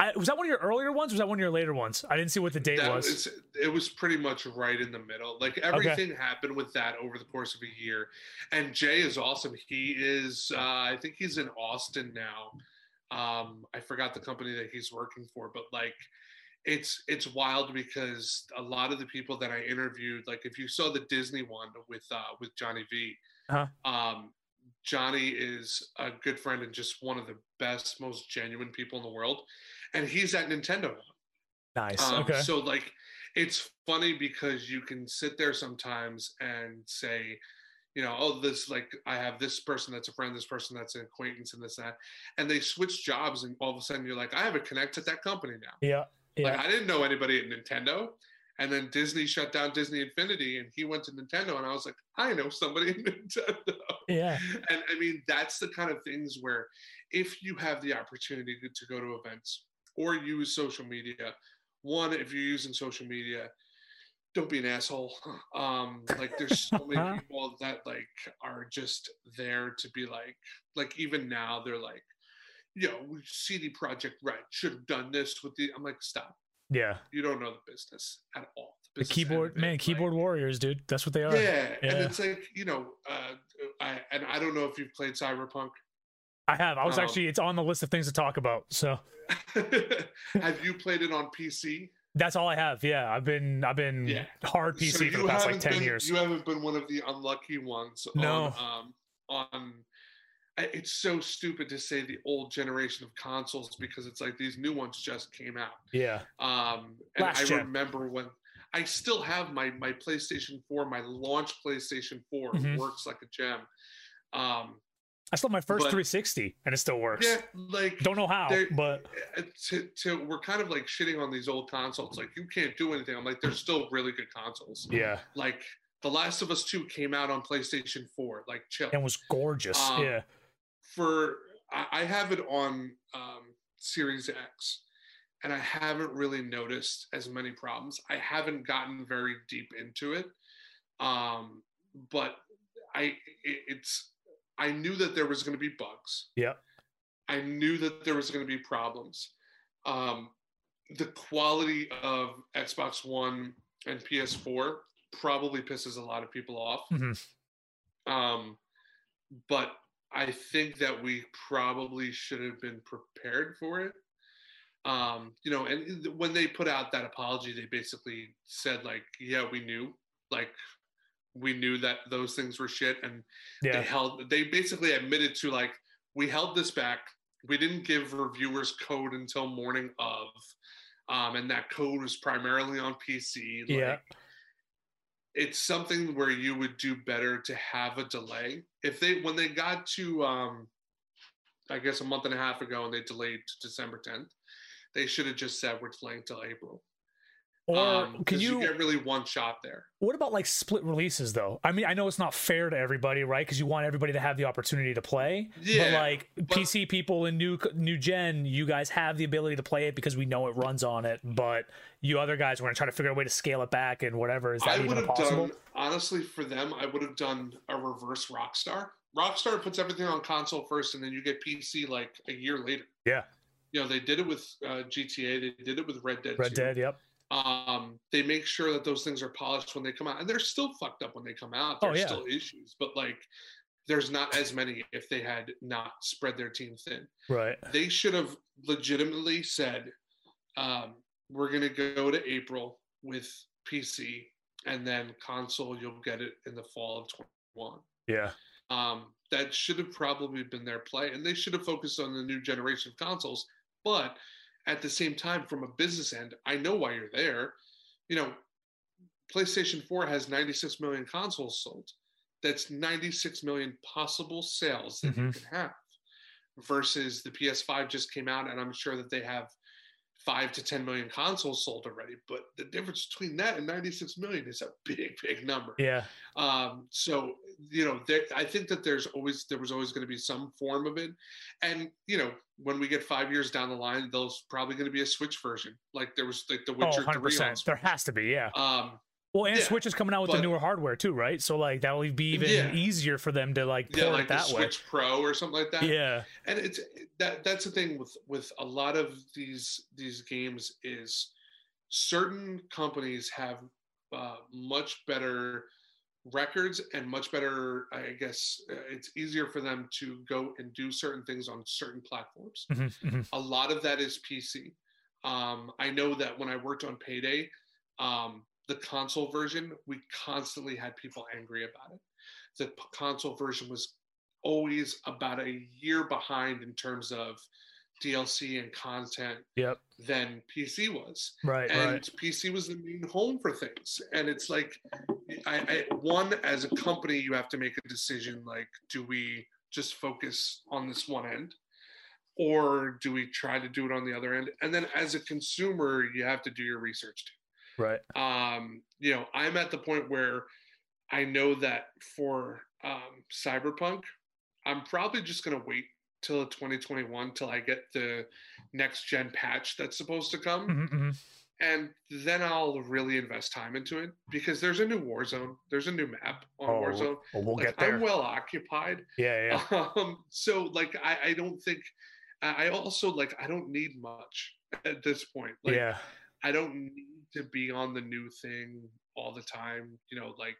I, was that one of your earlier ones? Or was that one of your later ones? I didn't see what the date That was. was- it was pretty much right in the middle. Like everything happened with that over the course of a year. And Jay is awesome. He is, uh, I think he's in Austin now. Um, I forgot the company that he's working for, but like, it's it's wild because a lot of the people that I interviewed, like if you saw the Disney one with uh, with Johnny V, Uh-huh. um, Johnny is a good friend and just one of the best, most genuine people in the world, and he's at Nintendo. nice. Um, okay. So like, it's funny because you can sit there sometimes and say, you know, oh, this like I have this person that's a friend, this person that's an acquaintance, and this that, and they switch jobs, and all of a sudden you're like, I have a connect at that company now. yeah. Yeah. Like I didn't know anybody at Nintendo. And then Disney shut down Disney Infinity and he went to Nintendo and I was like, I know somebody at (laughs) Nintendo. yeah. And I mean, that's the kind of things where if you have the opportunity to go to events or use social media, one, if you're using social media, don't be an asshole. Um, like there's so many people that like are just there to be like, like even now they're like, yo, we CD Projekt Red should have done this with the. I'm like, stop. Yeah. You don't know the business at all. The business keyboard end of it, man, like- keyboard warriors, dude. That's what they are. yeah, and it's like you know, uh, I and I don't know if you've played Cyberpunk. I have. I was Um, actually. It's on the list of things to talk about. So (laughs) have you played it on PC? that's all I have. Yeah, I've been. I've been Yeah. hard PC So for the past like ten been- years. You haven't been one of the unlucky ones. No. On, um, on it's so stupid to say the old generation of consoles because it's like these new ones just came out. Yeah. Um, and Last I gen. remember when I still have my my PlayStation 4, my launch PlayStation 4 Mhm. works like a gem. Um, I still have my first But- 360, and it still works. yeah, like Don't know how, but uh, to, to we're kind of like shitting on these old consoles. Like you can't do anything. I'm like, they're still really good consoles. yeah, Like The Last of Us 2 came out on PlayStation 4. Like chill. and was gorgeous. Um, yeah. for I I have it on um, Series X, and I haven't really noticed as many problems. I haven't gotten very deep into it, um, but I it, it's I knew that there was going to be bugs. Yeah. I knew that there was going to be problems. Um, the quality of Xbox One and PS4 probably pisses a lot of people off. Mhm. Um, but I think that we probably should have been prepared for it. Um, you know, and when they put out that apology, they basically said like, "Yeah, we knew, like, we knew that those things were shit," and they held. They basically admitted to like, "We held this back. We didn't give reviewers code until morning of." Um, and that code was primarily on PC. Like, Yeah. it's something where you would do better to have a delay. If they when they got to um I guess a month and a half ago and they delayed to December 10th, they should have just said we're delaying till April. Or Um, can 'cause you? get really one shot there? What about like split releases though? I mean, I know it's not fair to everybody, right? Because you want everybody to have the opportunity to play. but Yeah, like but- PC people in new new gen, you guys have the ability to play it because we know it runs on it. But you other guys going to try to figure out a way to scale it back and whatever. Is that I even possible? done honestly for them, I would have done a reverse Rockstar. Rockstar puts everything on console first and then you get PC like a year later. Yeah. You know, they did it with uh, GTA, they did it with Red Dead Red 2. Dead. Yep. Um, they make sure that those things are polished when they come out, and they're still fucked up when they come out. There's Oh, yeah. still issues, but like, there's not as many if they had not spread their team thin. Right. They should have legitimately said, um, "We're going to go to April with PC, and then console. You'll get it in the fall of 21." Yeah. Um, that should have probably been their play, and they should have focused on the new generation of consoles. But at the same time, from a business end, I know why you're there. You know, PlayStation 4 has 96 million consoles sold. That's 96 million possible sales that you Mhm. can have. Versus the PS5 just came out, and I'm sure that they have five to 10 million consoles sold already. But the difference between that and 96 million is a big, big number. Yeah. Um, so you know, there, I think that there's always there was always going to be some form of it, and you know, when we get five years down the line, there's probably going to be a Switch version, like there was like the Oh, Witcher 100 Three on percent. There has to be. Yeah. Um, Well, and yeah, Switch is coming out with the newer hardware too, right? So like that'll be even Yeah. easier for them to like port yeah, like it that way. Switch Pro or something like that. Yeah. and it's that that's the thing with with a lot of these these games is certain companies have uh, much better records and much better i guess uh, it's easier for them to go and do certain things on certain platforms Mhm, mhm. a lot of that is pc um, i know that when i worked on payday um, the console version we constantly had people angry about it the console version was always about a year behind in terms of DLC and content Yep. than PC was. Right. And right. PC was the main home for things. And it's like, I, I, one, as a company, you have to make a decision like, do we just focus on this one end? Or do we try to do it on the other end? And then as a consumer, you have to do your research too Right. um, you know, I'm at the point where I know that for um, Cyberpunk, I'm probably just going to wait till 2021 till I get the next gen patch that's supposed to come, Mhm, mhm. and then I'll really invest time into it because there's a new Warzone, there's a new map on Oh, Warzone. well, we'll Like, get there. I'm well occupied, yeah. Yeah. (laughs) um, so like I, I don't think I I also like I don't need much at this point. Like yeah. I don't need to be on the new thing all the time. You know, like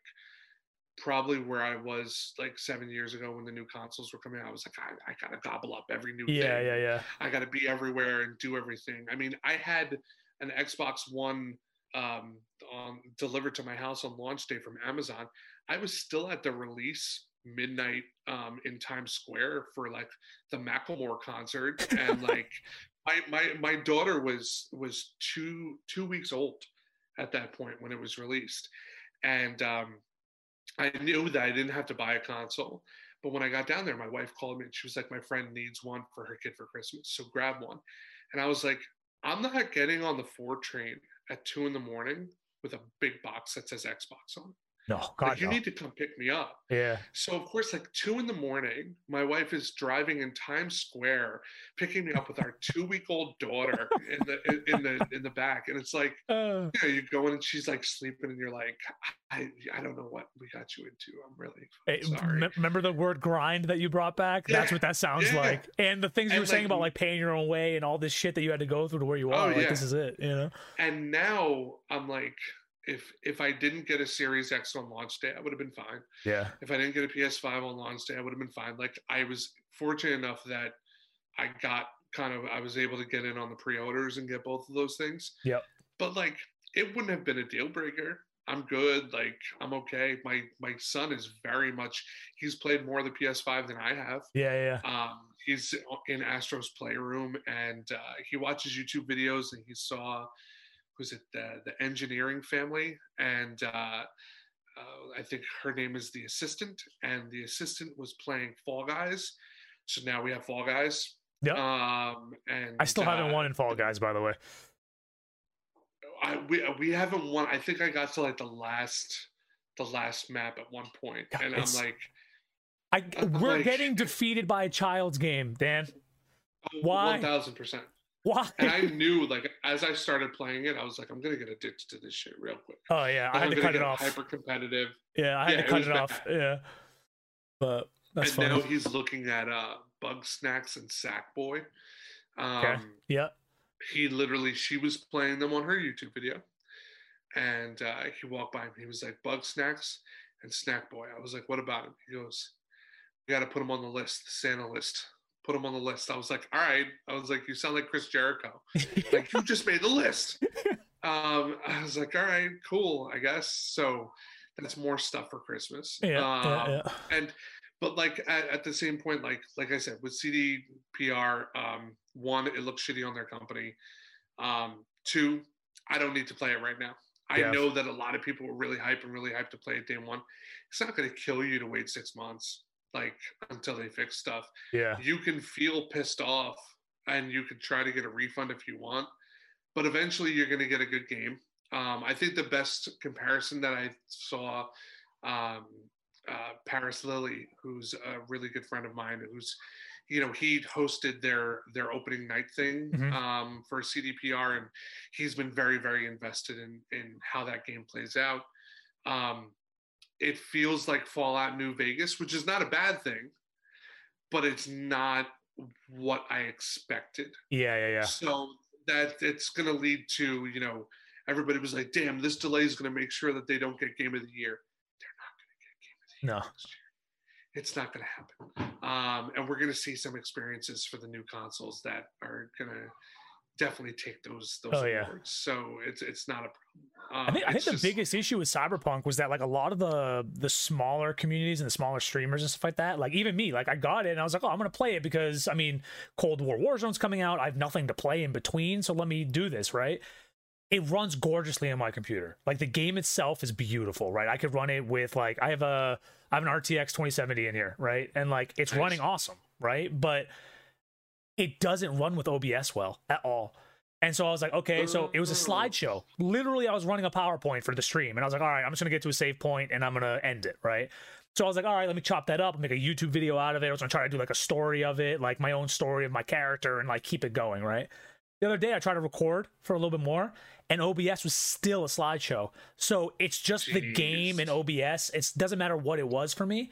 probably where I was like seven years ago when the new consoles were coming out. I was like, I, I gotta gobble up every new Yeah. thing. Yeah. Yeah. Yeah. I gotta be everywhere and do everything. I mean, I had an Xbox One um, on delivered to my house on launch day from Amazon. I was still at the release midnight um, in Times Square for like the Macklemore concert, (laughs) and like my my my daughter was was two two weeks old at that point when it was released, and um, I knew that I didn't have to buy a console. But when I got down there, my wife called me and she was like, "My friend needs one for her kid for Christmas, so grab one." And I was like, "I'm not getting on the four train at two in the morning with a big box that says Xbox on. it. No. God. Like, you no. need to come pick me up." yeah. So of course, like two in the morning, my wife is driving in Times Square, picking me up with our (laughs) two-week-old daughter in the in the in the back, and it's like Uh, you know, you go in and she's like sleeping, and you're like, I I don't know what we got you into. I'm really Hey, sorry. m- remember the word grind that you brought back? Yeah, That's what that sounds yeah. like. And the things you And, were saying about like paying your own way and all this shit that you had to go through to where you Oh, are. Like yeah. this is it, you know? and now I'm like, if if I didn't get a Series X on launch day, I would have been fine. Yeah. If I didn't get a PS5 on launch day, I would have been fine. Like I was fortunate enough that I got kind of I was able to get in on the pre-orders and get both of those things. Yep. But like it wouldn't have been a deal breaker. I'm good. Like I'm okay. My my son is very much he's played more of the PS5 than I have. Yeah. Yeah. Um, he's in Astro's Playroom and uh, he watches YouTube videos and he saw who's it the the engineering family and uh, uh, I think her name is the assistant and the assistant was playing Fall Guys. So now we have Fall Guys. Yep. Um, and I still haven't uh, won in Fall Guys, by the way. I we we haven't won. I think I got to like the last the last map at one point, God, and I'm like, I I'm we're like- getting defeated by a child's game, Dan. oh, Why? one thousand percent. Why? And I knew, like, as I started playing it, I was like, I'm gonna get addicted to this shit real quick. oh yeah, I I'm had to cut it off. Hyper competitive, Yeah, I had Yeah, to cut was it off. bad. Yeah. But that's and funny. now he's looking at uh, Bugsnax and Sackboy. Um, Okay. Yeah. He literally, she was playing them on her YouTube video, and uh, he walked by me. He was like, "Bugsnax and Snack Boy." I was like, "What about him?" He goes, "We got to put him on the list, the Santa list." Put him on the list. I was like, "All right." I was like, "You sound like Chris Jericho." (laughs) like you just made the list. Um, I was like, "All right, cool, I guess." So that's more stuff for Christmas. Yeah, um, yeah, yeah. And but like at, at the same point, like like I said, with CDPR, um, one, it looks shitty on their company. Um, two, I don't need to play it right now. I Yeah. know that a lot of people were really hyped and really hyped to play it day one. It's not going to kill you to wait six months, like until they fix stuff. Yeah. You can feel pissed off, and you can try to get a refund if you want, but eventually you're going to get a good game. Um, I think the best comparison that I saw, um, uh, Paris Lilly, who's a really good friend of mine, who's, you know, he hosted their their opening night thing Mhm. um, for CDPR, and he's been very very invested in in how that game plays out. Um, it feels like Fallout New Vegas, which is not a bad thing, but it's not what I expected. Yeah. Yeah. Yeah. So that it's going to lead to, you know, everybody was like, damn, this delay is going to make sure that they don't get game of the year. They're not going to get game of the year No. next year. It's not going to happen. Um, and we're going to see some experiences for the new consoles that are going to definitely take those those Oh, yeah. awards. So it's it's not a problem. Um, I think I think it's the biggest issue with Cyberpunk was that like a lot of the the smaller communities and the smaller streamers and stuff like that, like even me, like I got it and I was like, oh, I'm gonna play it because I mean, Cold War Warzone's coming out. I have nothing to play in between, so let me do this, right? It runs gorgeously on my computer. Like the game itself is beautiful, right? I could run it with like I have a I have an RTX 2070 in here, right? And like it's Nice. running awesome, right? But it doesn't run with OBS well at all. And so I was like, okay, so it was a slideshow. Literally, I was running a PowerPoint for the stream, and I was like, all right, I'm just gonna get to a save point and I'm gonna end it, right? So I was like, all right, let me chop that up and make a YouTube video out of it. I was gonna try to do like a story of it, like my own story of my character, and like keep it going, right? The other day, I tried to record for a little bit more, and OBS was still a slideshow. So it's just the game in Jeez. OBS. It doesn't matter what it was for me.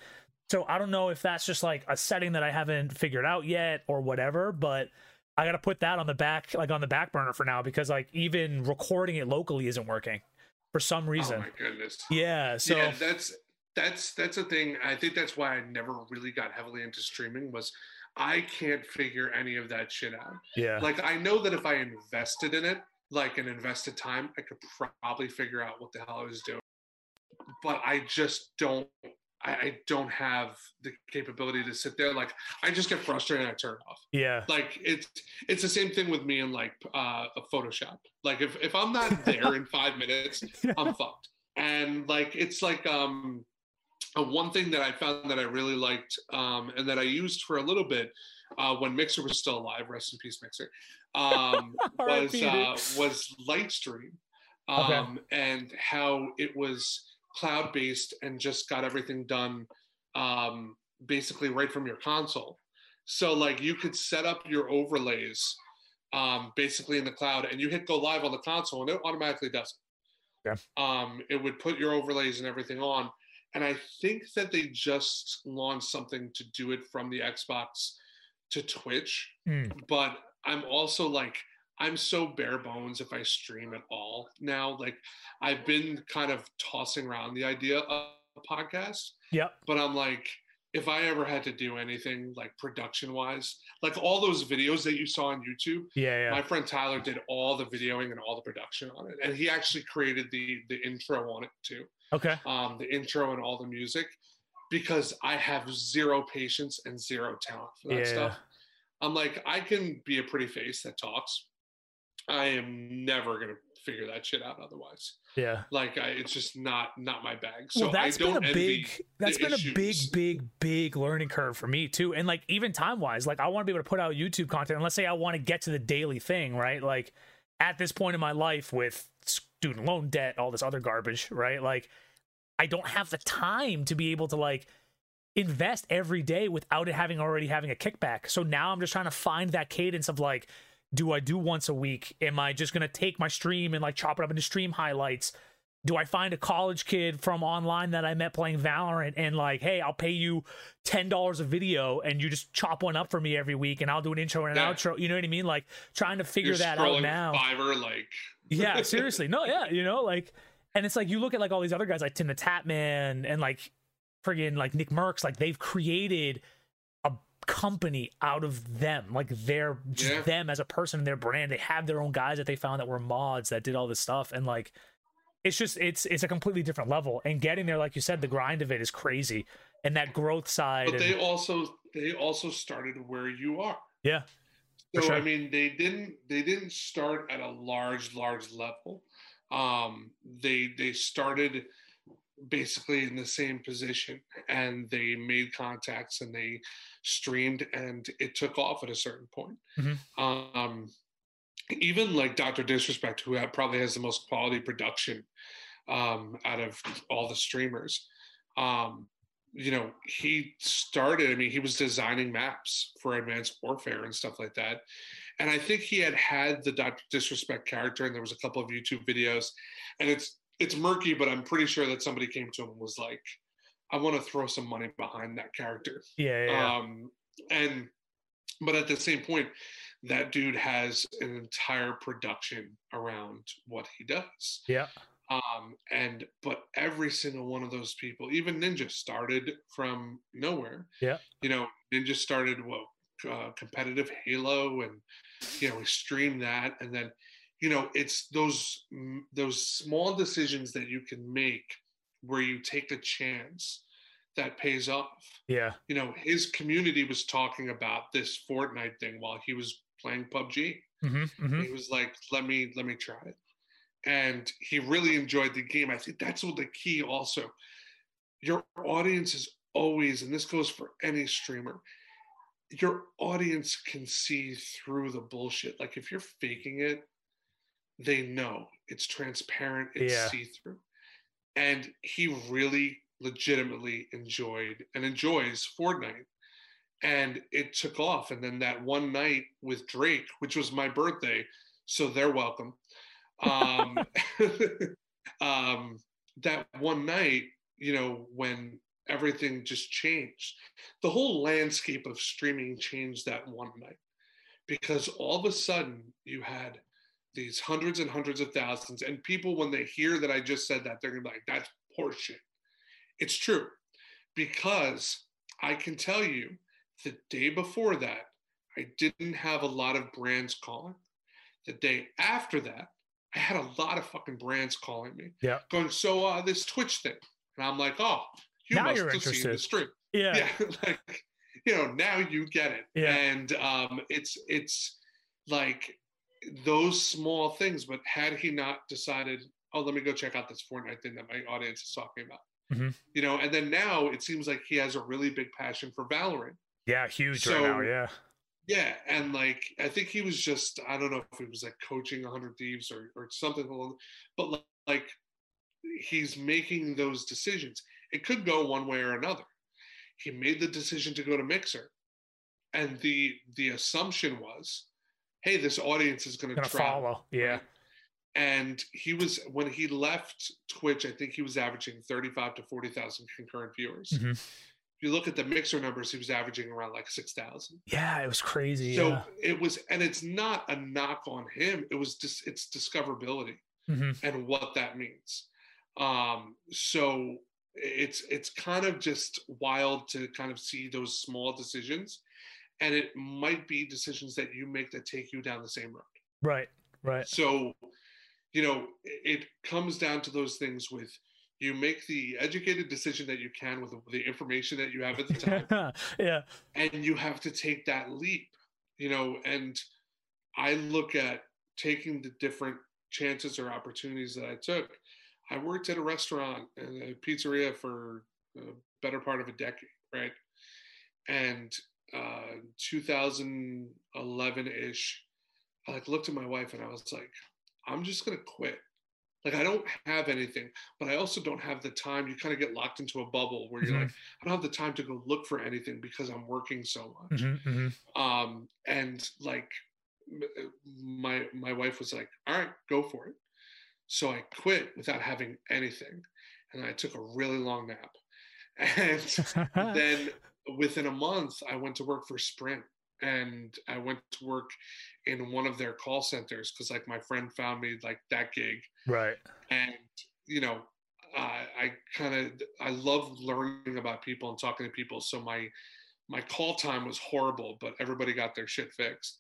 So I don't know if that's just like a setting that I haven't figured out yet or whatever, but I got to put that on the back, like on the back burner for now because like even recording it locally isn't working for some reason. Oh my goodness. yeah. So yeah, that's that's that's a thing. I think that's why I never really got heavily into streaming was I can't figure any of that shit out. yeah. Like I know that if I invested in it, like and invested time, I could probably figure out what the hell I was doing. But I just don't. I, I don't have the capability to sit there. Like I just get frustrated and I turn off. yeah. Like it's it's the same thing with me in like uh, a Photoshop. Like if if I'm not (laughs) there in five minutes, I'm (laughs) fucked. And like it's like um uh, one thing that I found that I really liked um and that I used for a little bit uh when Mixer was still alive, rest in peace Mixer, um (laughs) was uh was Lightstream. Okay. Um and how it was cloud based and just got everything done um basically right from your console. So like you could set up your overlays um, basically in the cloud, and you hit go live on the console, and it automatically does it. Yeah. Um, it would put your overlays and everything on, and I think that they just launched something to do it from the Xbox to Twitch. Mm. But I'm also like I'm so bare bones if I stream at all now. Like I've been kind of tossing around the idea of a podcast Yep. but I'm like, if I ever had to do anything like production wise, like all those videos that you saw on YouTube, Yeah. Yeah. my friend Tyler did all the videoing and all the production on it, and he actually created the the intro on it too, okay. um, the intro and all the music, because I have zero patience and zero talent for that Yeah. stuff. I'm like, I can be a pretty face that talks. I am never gonna figure that shit out otherwise. Yeah. Like, I, it's just not not my bag. So well, that's I don't been a big that's been a big, big, big learning curve for me too. And like even time wise, like I want to be able to put out YouTube content. And let's say I want to get to the daily thing, right? Like at this point in my life with student loan debt, all this other garbage, right? Like I don't have the time to be able to like invest every day without it having already having a kickback. So now I'm just trying to find that cadence of like, do I do once a week? Am I just gonna take my stream and like chop it up into stream highlights? Do I find a college kid from online that I met playing Valorant and like, hey, I'll pay you ten dollars a video and you just chop one up for me every week and I'll do an intro and an Yeah. outro. You know what I mean? Like trying to figure You're that out now. Fiverr, like (laughs) yeah, seriously. No, yeah, you know, like, and it's like you look at like all these other guys like Tim the Tatman and like friggin' like Nick Mercs, like they've created company out of them. Like they're just Yeah. them as a person and their brand. They have their own guys that they found that were mods that did all this stuff. And like it's just it's it's a completely different level. And getting there, like you said, the grind of it is crazy. And that growth side. But and- they also they also started where you are. yeah. So sure. I mean, they didn't they didn't start at a large large level. Um, they they started basically in the same position, and they made contacts and they streamed, and it took off at a certain point. Mhm. Um, even like Doctor Disrespect, who had, probably has the most quality production um, out of all the streamers. Um, you know, he started, I mean, he was designing maps for Advanced Warfare and stuff like that. And I think he had had the Dr. Disrespect character, and there was a couple of YouTube videos. And it's it's murky, but I'm pretty sure that somebody came to him and was like, I want to throw some money behind that character. Yeah. Yeah. Um, and but at the same point, that dude has an entire production around what he does. yeah. Um, and but every single one of those people, even Ninja, started from nowhere. Yeah. You know, Ninja started what uh, competitive Halo, and you know, we streamed that, and then you know, it's those those small decisions that you can make where you take a chance that pays off Yeah. you know, his community was talking about this Fortnite thing while he was playing PUBG. hmm hmm He was like, "Let me, let me try it," and he really enjoyed the game. I think that's what the key. Also, your audience is always, and this goes for any streamer. Your audience can see through the bullshit. Like if you're faking it, they know it's transparent, it's Yeah. see through. And he really legitimately enjoyed and enjoys Fortnite. And it took off. And then that one night with Drake, which was my birthday, so they're welcome. Um, (laughs) um, that one night, you know, when everything just changed, the whole landscape of streaming changed that one night because all of a sudden you had these hundreds and hundreds of thousands, and people, when they hear that I just said that, they're gonna be like, that's horseshit. It's true because I can tell you the day before that, I didn't have a lot of brands calling. The day after that, I had a lot of fucking brands calling me. Yeah. Going, so uh, this Twitch thing. And I'm like, oh, you Now must have seen the interested. stream. Yeah. Yeah. (laughs) like, you know, now you get it. Yeah. And um, it's it's like those small things, but had he not decided, oh, let me go check out this Fortnite thing that my audience is talking about. Mhm. You know, and then now it seems like he has a really big passion for Valorant. Yeah. Huge So- right now. Yeah. Yeah, and like I think he was just I don't know if he was like coaching 100 Thieves or or something along, but li- like he's making those decisions. It could go one way or another. He made the decision to go to Mixer, and the the assumption was, hey, this audience is going to follow. Yeah. right? And he was when he left Twitch, I think he was averaging 35 to 40,000 concurrent viewers. Mhm. If you look at the Mixer numbers, he was averaging around like 6,000. Yeah. It was crazy. So yeah. it was, and it's not a knock on him. It was just it's discoverability hmm and what that means. Um, so it's it's kind of just wild to kind of see those small decisions, and it might be decisions that you make that take you down the same road. Right. Right. So, you know, it comes down to those things with you make the educated decision that you can with the information that you have at the time (laughs) yeah. and you have to take that leap you know and i look at taking the different chances or opportunities that i took i worked at a restaurant and a pizzeria for a better part of a decade right and uh 2011ish i like looked at my wife and i was like i'm just gonna quit like i don't have anything but i also don't have the time you kind of get locked into a bubble where you're Mhm. like I don't have the time to go look for anything because I'm working so much. hmm hmm Um, and like my my wife was like, "All right, go for it." So I quit without having anything, and I took a really long nap. (laughs) And then (laughs) within a month, I went to work for Sprint, and I went to work in one of their call centers because like my friend found me like that gig. Right. And you know, uh, I kind of I love learning about people and talking to people. So my my call time was horrible, but everybody got their shit fixed.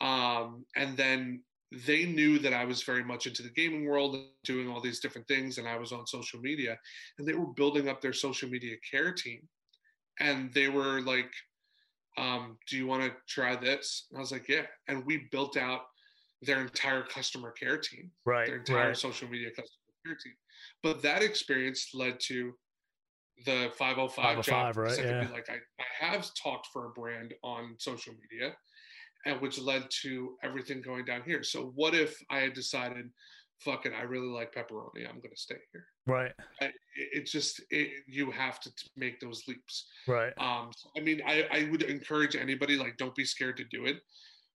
Um, and then they knew that I was very much into the gaming world doing all these different things, and I was on social media, and they were building up their social media care team, and they were like, um, "Do you want to try this?" And I was like, "Yeah," and we built out their entire customer care team, right? Their entire right. social media customer care team. But that experience led to the 505, 505 job. Right? Yeah. Like I, I have talked for a brand on social media and which led to everything going down here. So what if I had decided, fuck it, I really like pepperoni. I'm going to stay here. Right. I, it's just it, you have to make those leaps. Right. Um. I mean, I I would encourage anybody like don't be scared to do it.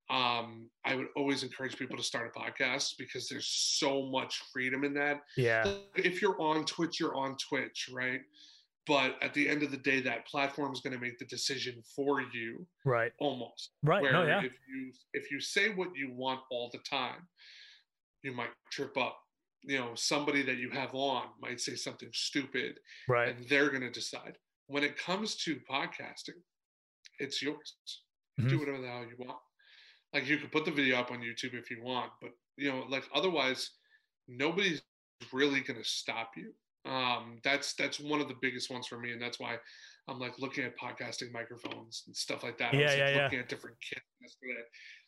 Um, I would always encourage people to start a podcast because there's so much freedom in that. Yeah. If you're on Twitch, you're on Twitch, right? but at the end of the day that platform is going to make the decision for you right almost right where no, yeah. if you if you say what you want all the time you might trip up you know somebody that you have on might say something stupid right and they're going to decide when it comes to podcasting it's yours mm-hmm. do whatever the hell you want like you could put the video up on youtube if you want but you know like otherwise nobody's really going to stop you um, that's that's one of the biggest ones for me, and that's why I'm like looking at podcasting microphones and stuff like that. Yeah, I was yeah, like, yeah. looking at different kits yesterday,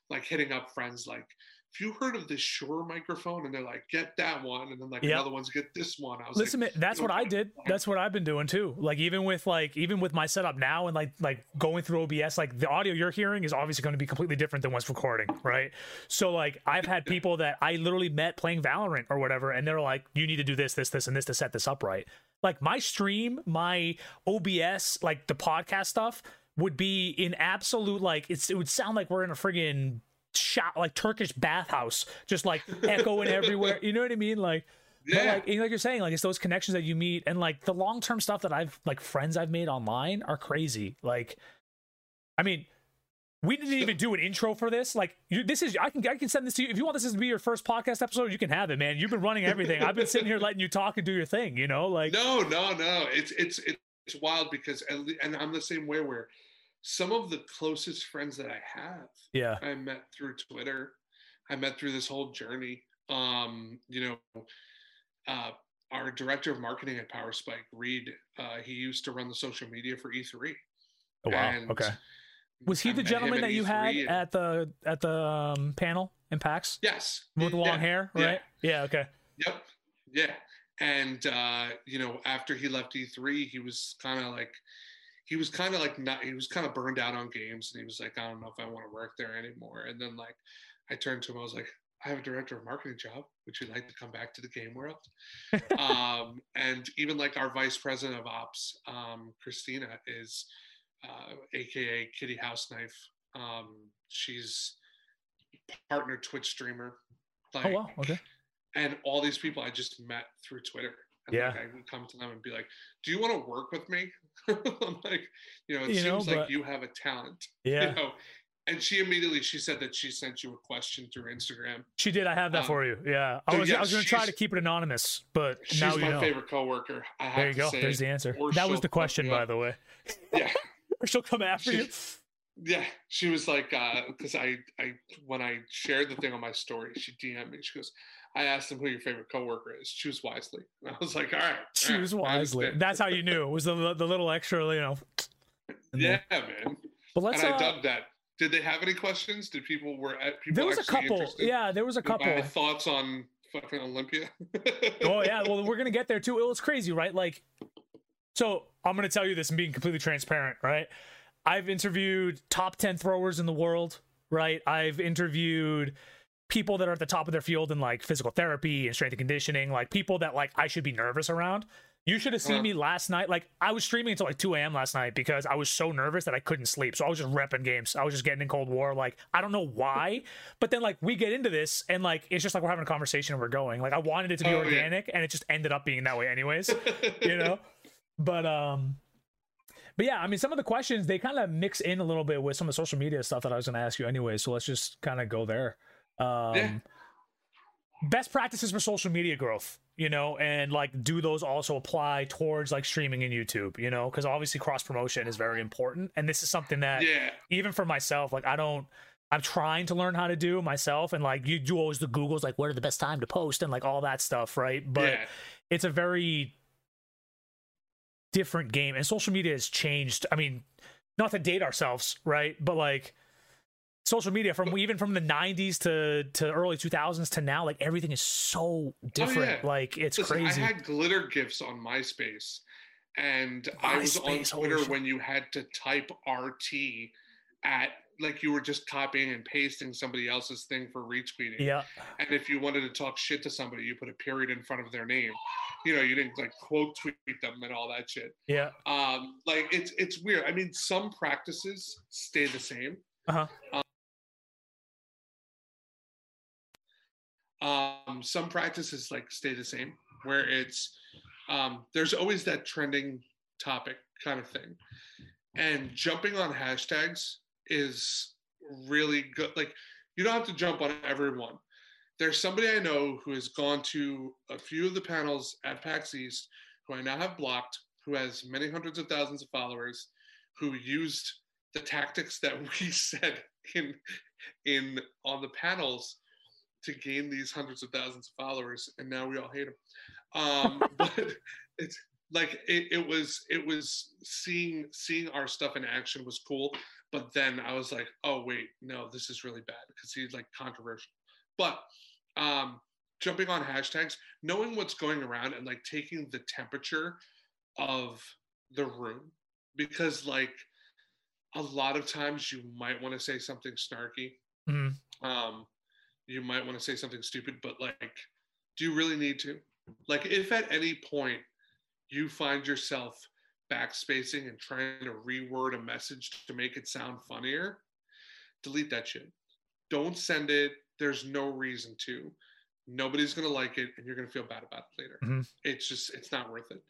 like hitting up friends like if you heard of this Shure microphone and they're like, get that one, and then like yep. another one's get this one. I was listen, like, that's what I did. That's what I've been doing too. Like even with like even with my setup now and like like going through OBS, like the audio you're hearing is obviously going to be completely different than what's recording, right? So like I've had people that I literally met playing Valorant or whatever, and they're like, you need to do this, this, this, and this to set this up right. Like my stream, my OBS, like the podcast stuff would be in absolute like it's it would sound like we're in a friggin' shot like Turkish bathhouse, just like echoing everywhere. You know what I mean? Like, yeah. like, like you're saying, like it's those connections that you meet, and like the long term stuff that I've like friends I've made online are crazy. Like, I mean, we didn't even do an intro for this. Like, you, this is I can I can send this to you if you want this to be your first podcast episode. You can have it, man. You've been running everything. I've been sitting here letting you talk and do your thing. You know, like no, no, no. It's it's it's wild because and I'm the same way where some of the closest friends that I have, yeah, I met through Twitter. I met through this whole journey. Um, you know, uh, our director of marketing at PowerSpike, Reed, uh, he used to run the social media for E3. Oh wow. And okay. Was he I the gentleman that you had E3 and- at the at the um, panel in PAX Yes. with the long Yeah, hair, yeah. right? Yeah. Okay. Yep. Yeah. And uh, you know, after he left E3, he was kind of like he was kind of like not he was kind of burned out on games and he was like, I don't know if I want to work there anymore. And then like I turned to him, I was like, I have a director of marketing job. Would you like to come back to the game world? (laughs) um, and even like our vice president of ops, um, Christina, is uh, aka Kitty House Knife. Um, she's partner Twitch streamer. Like, Oh wow. Okay. and all these people I just met through Twitter. And Yeah. like, I would come to them and be like, "Do you want to work with me?" (laughs) I'm like, you know, it You know, seems like you have a talent. Yeah. You know, and she immediately she said that she sent you a question through Instagram. She did. I have that Um, for you. Yeah. I so was yeah, I was gonna try to keep it anonymous, but She's now you my know. favorite coworker. I have There you to go. say There's the answer. That was the question, by the way. (laughs) Yeah. (laughs) or she'll come after you. Yeah, she was like, because I, I, when I shared the thing on my story, she DM'd me. She goes, I asked him who your favorite coworker is. Choose wisely. (laughs) And I was like, all right. all right, Choose wisely. That's how you knew. It was the the little extra, you know. there. (laughs) Yeah, man. But let's. and I uh, dug that. Did they have any questions? Did people were at people there was a couple. Yeah, there was a couple. thoughts on fucking Olympia? (laughs) oh yeah, well we're gonna get there too. It was crazy, right? Like, so I'm gonna tell you this and being completely transparent, right? I've interviewed top ten throwers in the world, right? I've interviewed people that are at the top of their field in like physical therapy and strength and conditioning, like people that like I should be nervous around. You should have seen Uh-huh. me last night. Like I was streaming until like 2 a.m. last night because I was so nervous that I couldn't sleep. So I was just repping games. I was just getting in Cold War. Like I don't know why, but then like we get into this and like it's just like we're having a conversation and we're going. Like I wanted it to be Oh, yeah. organic and it just ended up being that way anyways. you know? (laughs) But um but yeah, I mean, some of the questions they kind of mix in a little bit with some of the social media stuff that I was going to ask you anyway. So let's just kind of go there. Um, yeah. Best practices for social media growth, you know, and like, do those also apply towards like streaming and YouTube, you know, because obviously cross promotion is very important, and this is something that, yeah, even for myself, like I don't. I'm trying to learn how to do myself, and like you do always the Googles, like what are the best time to post and like all that stuff, right? But yeah. it's a very different game and social media has changed i mean not to date ourselves right but like social media from even from the 90s to to early 2000s to now like everything is so different oh, yeah. like it's Listen, crazy i had glitter gifs on myspace and MySpace, i was on twitter when you had to type rt at like you were just copying and pasting somebody else's thing for retweeting. Yeah. And if you wanted to talk shit to somebody, you put a period in front of their name. You know, you didn't like quote tweet them and all that shit. Yeah. Um, like it's it's weird. I mean, some practices stay the same. Uh-huh. Um, um, some practices like stay the same, where it's um, there's always that trending topic kind of thing, and jumping on hashtags is really good. Like you don't have to jump on everyone. There's somebody I know who has gone to a few of the panels at PAX East, who I now have blocked, who has many hundreds of thousands of followers, who used the tactics that (laughs) we said in in on the panels to gain these hundreds of thousands of followers, and now we all hate him. Um, (laughs) but it's like it, it was it was seeing seeing our stuff in action was cool but then I was like, oh wait, no, this is really bad because he's like controversial. But um, jumping on hashtags, knowing what's going around and like taking the temperature of the room, because like a lot of times you might want to say something snarky. Mm-hmm. Um, you might want to say something stupid, but like, do you really need to? Like, if at any point you find yourself backspacing and trying to reword a message to make it sound funnier, delete that shit. Don't send it. There's no reason to. Nobody's gonna like it, and you're gonna feel bad about it later. Mm-hmm. It's just it's not worth it.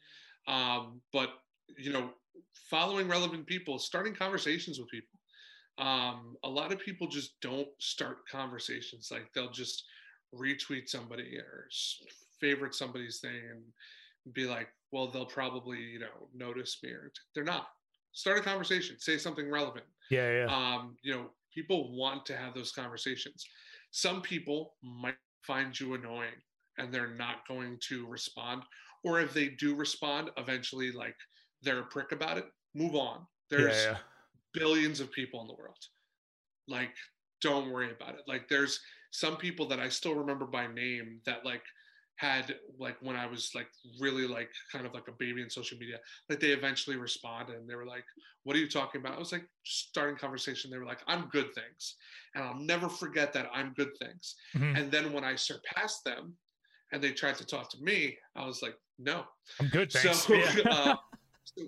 Um, but you know, following relevant people, starting conversations with people. Um, a lot of people just don't start conversations. Like they'll just retweet somebody or favorite somebody's thing and be like, well, they'll probably, you know, notice me or they're not. Start a conversation, say something relevant. Yeah, yeah. Um, you know, people want to have those conversations. Some people might find you annoying and they're not going to respond. Or if they do respond, eventually like they're a prick about it, move on. There's yeah, yeah. Billions of people in the world. Like, don't worry about it. Like there's some people that I still remember by name that like had like when I was like really like kind of like a baby in social media, like they eventually responded and they were like, "What are you talking about?" I was like starting conversation. They were like, "I'm good things," and I'll never forget that I'm good things. Mm-hmm. And then when I surpassed them, and they tried to talk to me, I was like, "No, I'm good thanks." So, (laughs) yeah. uh, so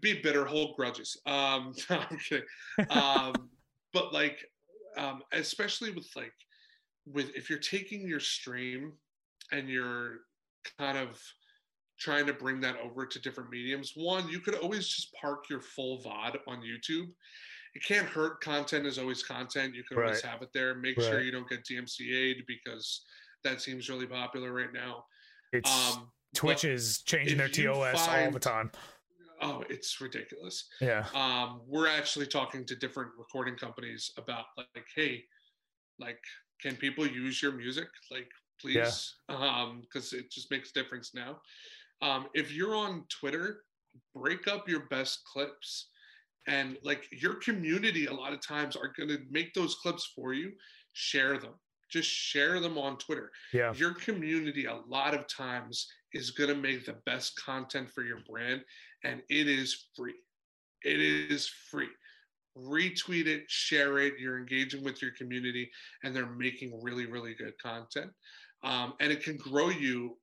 be bitter, hold grudges. Um, (laughs) no, I'm kidding. Um, (laughs) but like, um, especially with like, with if you're taking your stream and you're kind of trying to bring that over to different mediums, one, you could always just park your full VOD on YouTube. It can't hurt. Content is always content. You can right. always have it there. Make right. sure you don't get DMCA'd because that seems really popular right now. It's um, Twitch is changing their TOS find, all the time. Oh, it's ridiculous. Yeah. Um, we're actually talking to different recording companies about like, hey, like, can people use your music? Like, please, because yeah. um, it just makes a difference now. Um, if you're on Twitter, break up your best clips, and like your community, a lot of times are going to make those clips for you. Share them. Just share them on Twitter. Yeah. Your community, a lot of times, is going to make the best content for your brand, and it is free. It is free retweet it, share it. You're engaging with your community, and they're making really, really good content um, and it can grow you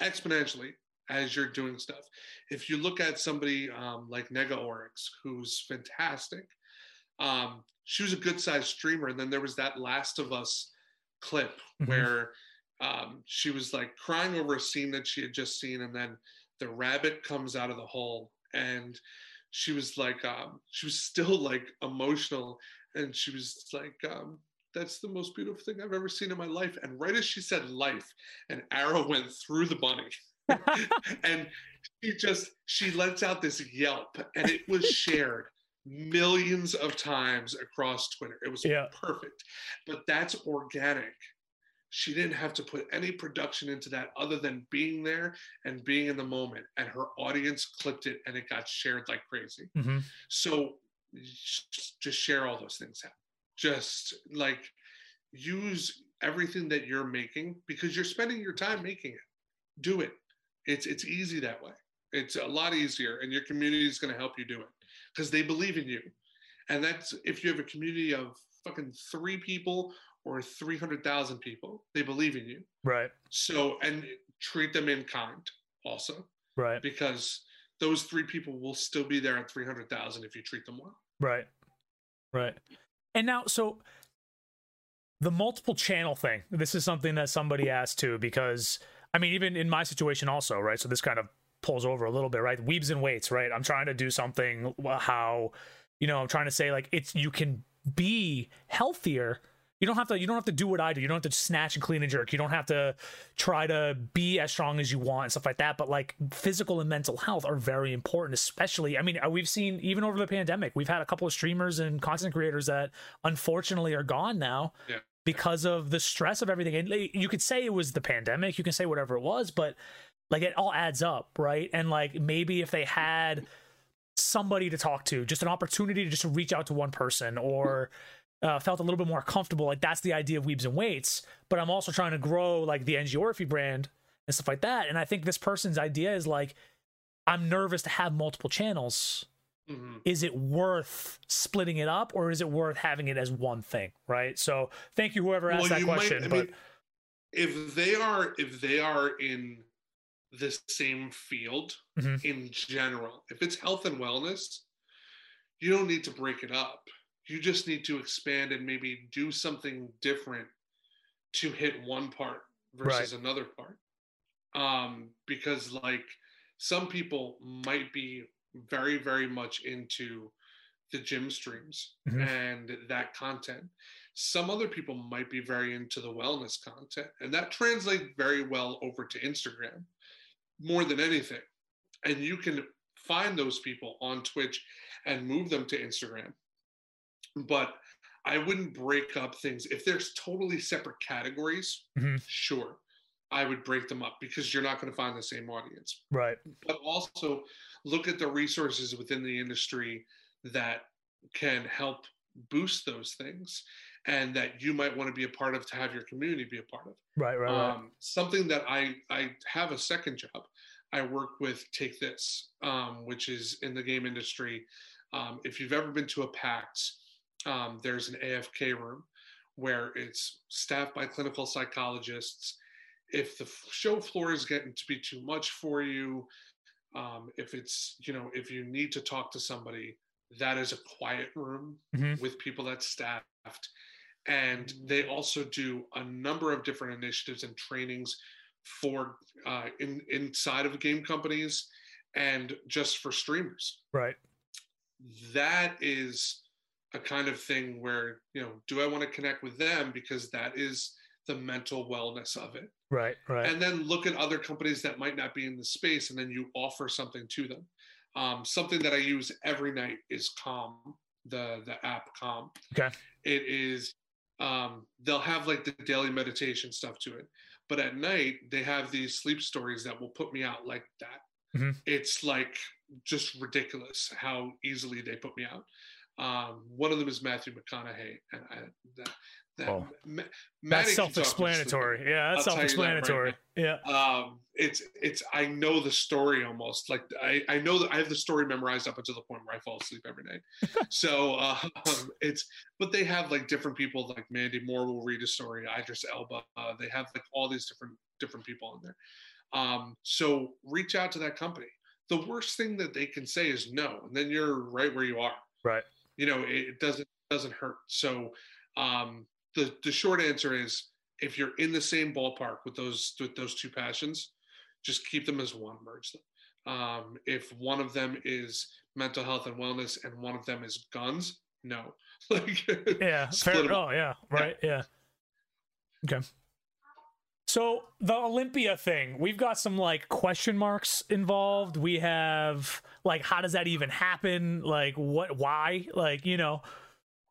exponentially as you're doing stuff. If you look at somebody um, like Negaoryx, who's fantastic, um, she was a good sized streamer. And then there was that Last of Us clip mm-hmm. where um, she was like crying over a scene that she had just seen, and then the rabbit comes out of the hole. And she was like, um, she was still like emotional, and she was like, um, "That's the most beautiful thing I've ever seen in my life." And right as she said "life," an arrow went through the bunny, (laughs) and she just she lets out this yelp, and it was shared millions of times across Twitter. It was Yeah. perfect, but that's organic. She didn't have to put any production into that other than being there and being in the moment. And her audience clipped it and it got shared like crazy. hmm So just just share all those things out. Just like use everything that you're making because you're spending your time making it. Do it. It's it's easy that way. It's a lot easier, and your community is going to help you do it because they believe in you. And that's if you have a community of fucking three people or three hundred thousand people, they believe in you. Right. So and treat them in kind also Right. because those three people will still be there at three hundred thousand if you treat them well. Right. Right. And now, so the multiple channel thing, this is something that somebody asked too, because I mean, even in my situation also, right? So this kind of pulls over a little bit, right? Weebs and weights, right? I'm trying to do something how, you know, I'm trying to say like it's, you can be healthier. You don't have to, you don't have to do what I do. You don't have to snatch and clean and jerk. You don't have to try to be as strong as you want and stuff like that. But like physical and mental health are very important, especially. I mean, uh, we've seen even over the pandemic, we've had a couple of streamers and content creators that unfortunately are gone now Yeah. because of the stress of everything. And you could say it was the pandemic, you can say whatever it was, but like it all adds up, right? And like maybe if they had somebody to talk to, just an opportunity to just reach out to one person or uh, felt a little bit more comfortable. Like that's the idea of Weebs and Weights. But I'm also trying to grow like the NG Orphe brand and stuff like that. And I think this person's idea is like, I'm nervous to have multiple channels. Mhm. Is it worth splitting it up or is it worth having it as one thing? Right. So thank you, whoever asked Well, that you might- question. But mean, if they are if they are in the same field Mhm. in general, if it's health and wellness, you don't need to break it up. You just need to expand and maybe do something different to hit one part versus another part. Um, because like some people might be very, very much into the gym streams Mhm. and that content. Some other people might be very into the wellness content, and that translates very well over to Instagram more than anything. And you can find those people on Twitch and move them to Instagram. But I wouldn't break up things. If there's totally separate categories, Mhm. sure, I would break them up because you're not going to find the same audience right. but also look at the resources within the industry that can help boost those things and that you might want to be a part of to have your community be a part of. Right. Right. Right. Um, something that I, I have a second job. I work with Take This, um, which is in the game industry. Um, if you've ever been to a PAX, um, there's an AFK room where it's staffed by clinical psychologists. If the show floor is getting to be too much for you, um, if it's, you know, if you need to talk to somebody, that is a quiet room Mhm. with people that's staffed. And they also do a number of different initiatives and trainings for uh, in, inside of game companies and just for streamers. right. That is a kind of thing where, you know, do I want to connect with them because that is the mental wellness of it Right. Right. and then look at other companies that might not be in the space and then you offer something to them um, something that i use every night is calm the the app calm Okay. it is um, they'll have like the daily meditation stuff to it but at night they have these sleep stories that will put me out like that Mhm. it's like just ridiculous how easily they put me out um, one of them is matthew mcconaughey and I, that, that Oh. Ma- That's Matty can talk to sleep. self-explanatory. Yeah, that's I'll you that right self-explanatory. yeah. um it's it's i know the story almost like i i know that i have the story memorized up until the point where i fall asleep every night (laughs) so um it's but they have like different people like mandy moore will read a story idris elba uh, they have like all these different different people in there um so reach out to that company the worst thing that they can say is no and then you're right where you are Right. You know it, doesn't doesn't hurt so um the the short answer is if you're in the same ballpark with those with those two passions just keep them as one merge them Um, if one of them is mental health and wellness and one of them is guns, no. (laughs) like yeah, (laughs) fair. Oh yeah, right. Yeah. yeah. Okay. So the Olympia thing, we've got some like question marks involved. We have like, how does that even happen? Like, what? Why? Like, you know,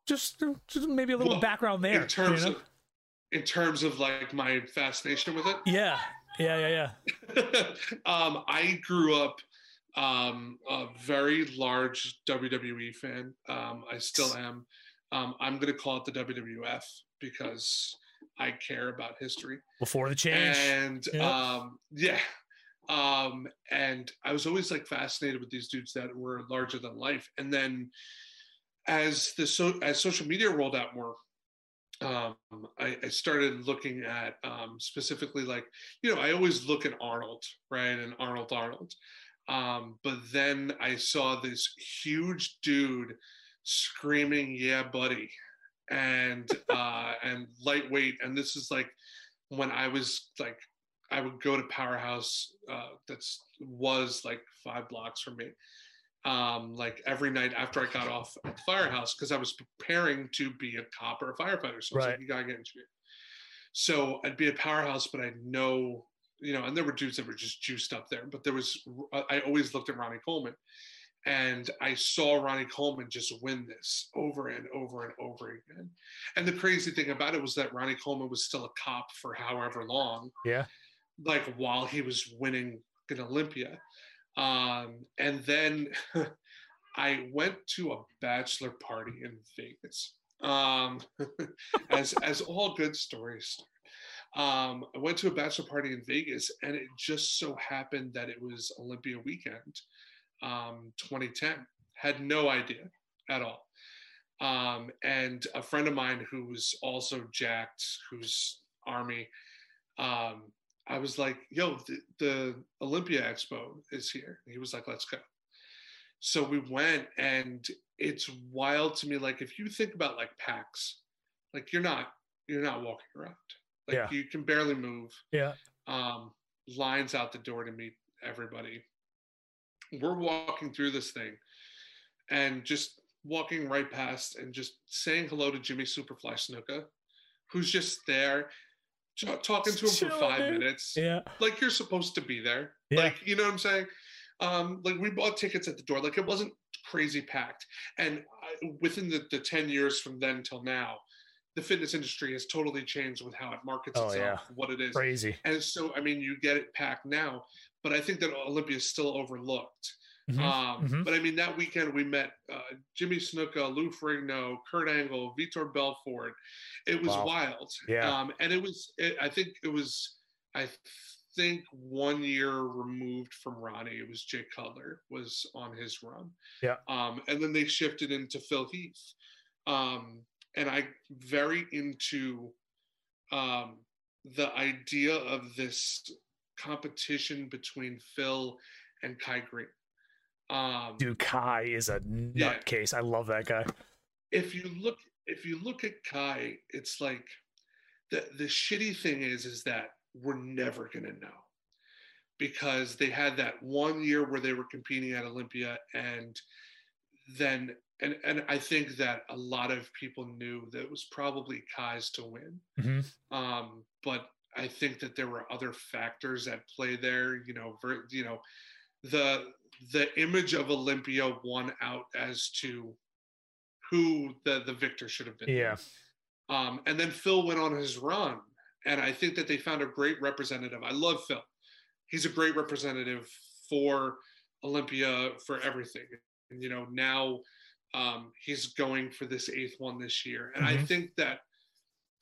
just, just maybe a little well, background there. In terms you know? of, in terms of like my fascination with it. Yeah, yeah, yeah, yeah. (laughs) um, I grew up um, a very large WWE fan. Um, I still am. Um, I'm going to call it the WWF because I care about history. Before the change. And yep. um, yeah. Um, and I was always like fascinated with these dudes that were larger than life. And then as the so as social media rolled out more, um, I, I, started looking at um, specifically like you know I always look at Arnold right and Arnold Arnold, um, but then I saw this huge dude screaming "Yeah, buddy," and uh, and lightweight. And this is like when I was like, I would go to Powerhouse. Uh, that's was like five blocks from me. Um, like every night after I got off at the firehouse because I was preparing to be a cop or a firefighter. So right. like, you gotta get into it. So I'd be at Powerhouse, but I'd know, you know, and there were dudes that were just juiced up there. But there was, I always looked at Ronnie Coleman and I saw Ronnie Coleman just win this over and over and over again. And the crazy thing about it was that Ronnie Coleman was still a cop for however long. Yeah. Like while he was winning in Olympia. Um, and then (laughs) I went to a bachelor party in Vegas. Um, (laughs) as as all good stories um, I went to a bachelor party in Vegas, and it just so happened that it was Olympia weekend um, 2010. Had no idea at all. Um, and a friend of mine who was also jacked, who's Army, um, I was like, yo, the, the Olympia Expo is here. he was like, let's go. So we went, and it's wild to me. Like, if you think about like packs, like you're not you're not walking around. Like yeah. you can barely move. Yeah. Um, lines out the door to meet everybody we're walking through this thing and just walking right past and just saying hello to Jimmy Superfly Snuka, who's just there talking to him for five minutes. Yeah. Like you're supposed to be there. Yeah. Like, you know what I'm saying? Um, like we bought tickets at the door. Like it wasn't crazy packed. And I, within the, the 10 years from then till now, the fitness industry has totally changed with how it markets oh, itself, yeah. what it is. Crazy. And so, I mean, you get it packed now, but I think that Olympia is still overlooked. Mm-hmm. Um, mm-hmm. But I mean, that weekend we met uh, Jimmy Snuka, Lou Ferrigno, Kurt Angle, Vitor Belfort. It was wow. wild. Yeah. Um, and it was, it, I think it was, I think one year removed from Ronnie. It was Jay Cutler was on his run. Yeah. Um, and then they shifted into Phil Heath. Um, and I very into um, the idea of this competition between Phil and Kai Greene. Um, Dude, Kai is a nutcase. Yeah. I love that guy. If you look, if you look at Kai, it's like the the shitty thing is, is that we're never gonna know because they had that one year where they were competing at Olympia, and then and and I think that a lot of people knew that it was probably Kai's to win. Mm-hmm. Um, but I think that there were other factors at play there. You know, ver, you know, the the image of Olympia won out as to who the the victor should have been. Yeah. Um, and then Phil went on his run, and I think that they found a great representative. I love Phil. He's a great representative for Olympia for everything. And you know now um, he's going for this eighth one this year, and mm-hmm. I think that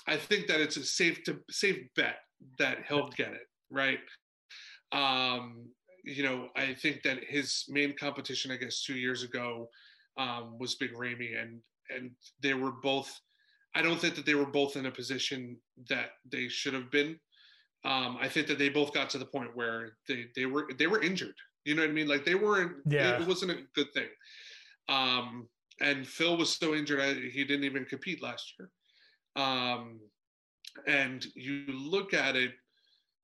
I think that it's a safe to safe bet that he'll get it right. Um, you know, I think that his main competition, I guess, two years ago um, was Big Ramy, and and they were both. I don't think that they were both in a position that they should have been. Um, I think that they both got to the point where they they were they were injured. You know what I mean? Like they weren't. Yeah. It wasn't a good thing. Um, and Phil was so injured he didn't even compete last year. Um, and you look at it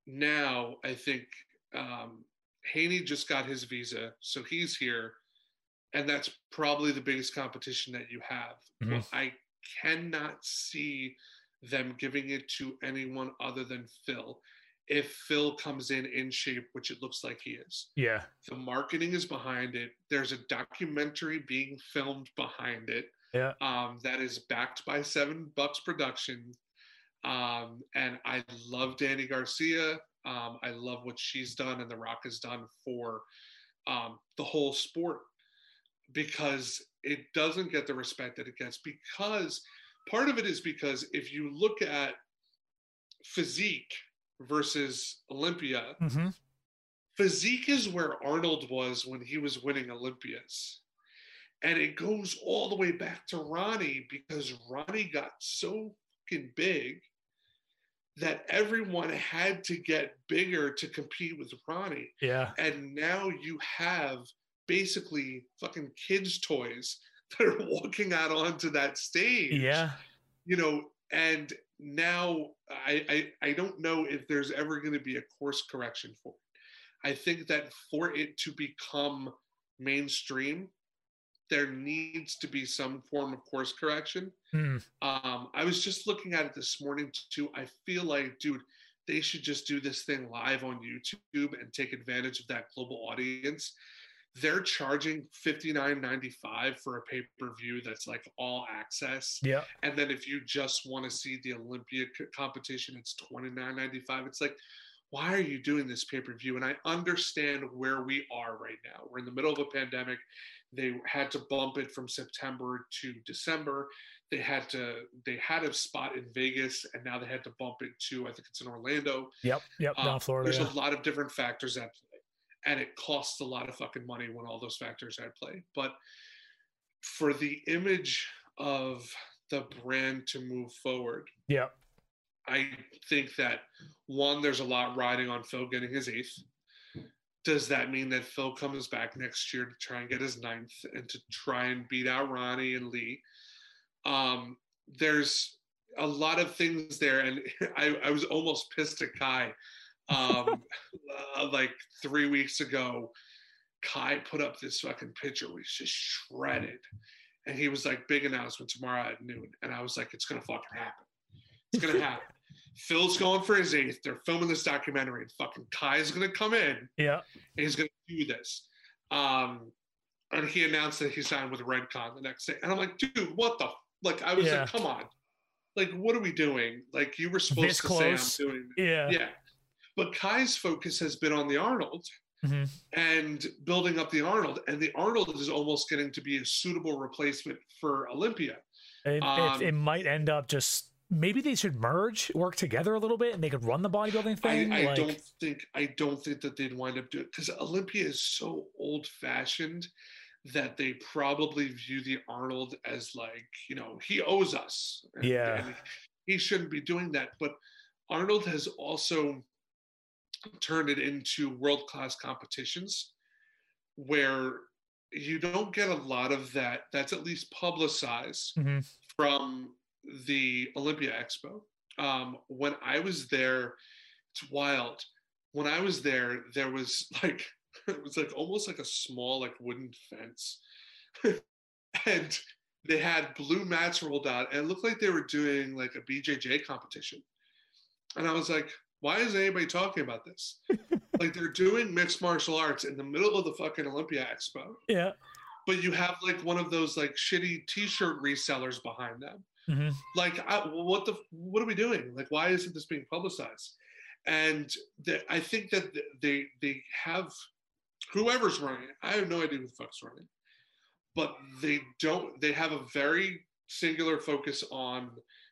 now, I think um, Haney just got his visa, so he's here, and that's probably the biggest competition that you have. Mhm. Well, I cannot see them giving it to anyone other than Phil. If Phil comes in in shape, which it looks like he is, Yeah. the marketing is behind it. There's a documentary being filmed behind it Yeah. um, that is backed by Seven Bucks Production. Um, and I love Dany Garcia. Um, I love what she's done and The Rock has done for um, the whole sport because it doesn't get the respect that it gets. Because part of it is because if you look at physique versus Olympia, hmm physique is where Arnold was when he was winning Olympias. And it goes all the way back to Ronnie because Ronnie got so fucking big that everyone had to get bigger to compete with Ronnie. Yeah. And now you have basically fucking kids' toys (laughs) that are walking out onto that stage Yeah. you know, and now I, I I don't know if there's ever going to be a course correction for it. I think that for it to become mainstream, there needs to be some form of course correction. Hmm. Um, I was just looking at it this morning too. I feel like, dude, they should just do this thing live on YouTube and take advantage of that global audience. They're charging $59.95 for a pay-per-view that's like all access. Yeah. And then if you just want to see the Olympia competition, it's $29.95. It's like, why are you doing this pay-per-view? And I understand where we are right now. We're in the middle of a pandemic. They had to bump it from September to December. They had to they had a spot in Vegas and now they had to bump it to I think it's in Orlando. Yep. Yep. Um, Down Florida. There's yeah. a lot of different factors at play, and it costs a lot of fucking money when all those factors are at play. But for the image of the brand to move forward, Yep. I think that one, there's a lot riding on Phil getting his eighth. Does that mean that Phil comes back next year to try and get his ninth and to try and beat out Ronnie and Lee? Um, there's a lot of things there, and (laughs) I, I was almost pissed at Kai. Um, (laughs) uh, like three weeks ago, Kai put up this fucking picture where he's just shredded, and he was like, "Big announcement tomorrow at noon," and I was like, "It's gonna fucking happen. It's gonna (laughs) happen." Phil's going for his eighth. They're filming this documentary, and fucking Kai's gonna come in Yeah. and he's going to do this. Um, and he announced that he signed with Redcon the next day. And I'm like, dude, what the? Like, I was Yeah. like, come on. Like, what are we doing? Like, you were supposed This to close. say I'm doing. Yeah. Yeah. But Kai's focus has been on the Arnold Mhm. and building up the Arnold. And the Arnold is almost getting to be a suitable replacement for Olympia. It, Um, it, it might end up just maybe they should merge, work together a little bit, and they could run the bodybuilding thing. I, I like, don't think I don't think that they'd wind up doing because Olympia is so old fashioned that they probably view the Arnold as like you know he owes us. And- Yeah. and he shouldn't be doing that. But Arnold has also turned it into world class competitions where you don't get a lot of that. That's at least publicized Mhm. from the Olympia Expo. Um, when I was there, it's wild. When I was there, there was (laughs) like it was like almost like a small like wooden fence, (laughs) and they had blue mats rolled out, and it looked like they were doing like a BJJ competition. And I was like, why is anybody talking about this? (laughs) like they're doing mixed martial arts in the middle of the fucking Olympia Expo Yeah. but you have like one of those like shitty t-shirt resellers behind them hmm like I, what the what are we doing? Like why isn't this being publicized? And the, i think that they they have whoever's running i have no idea who the fuck's running but they don't they have a very singular focus on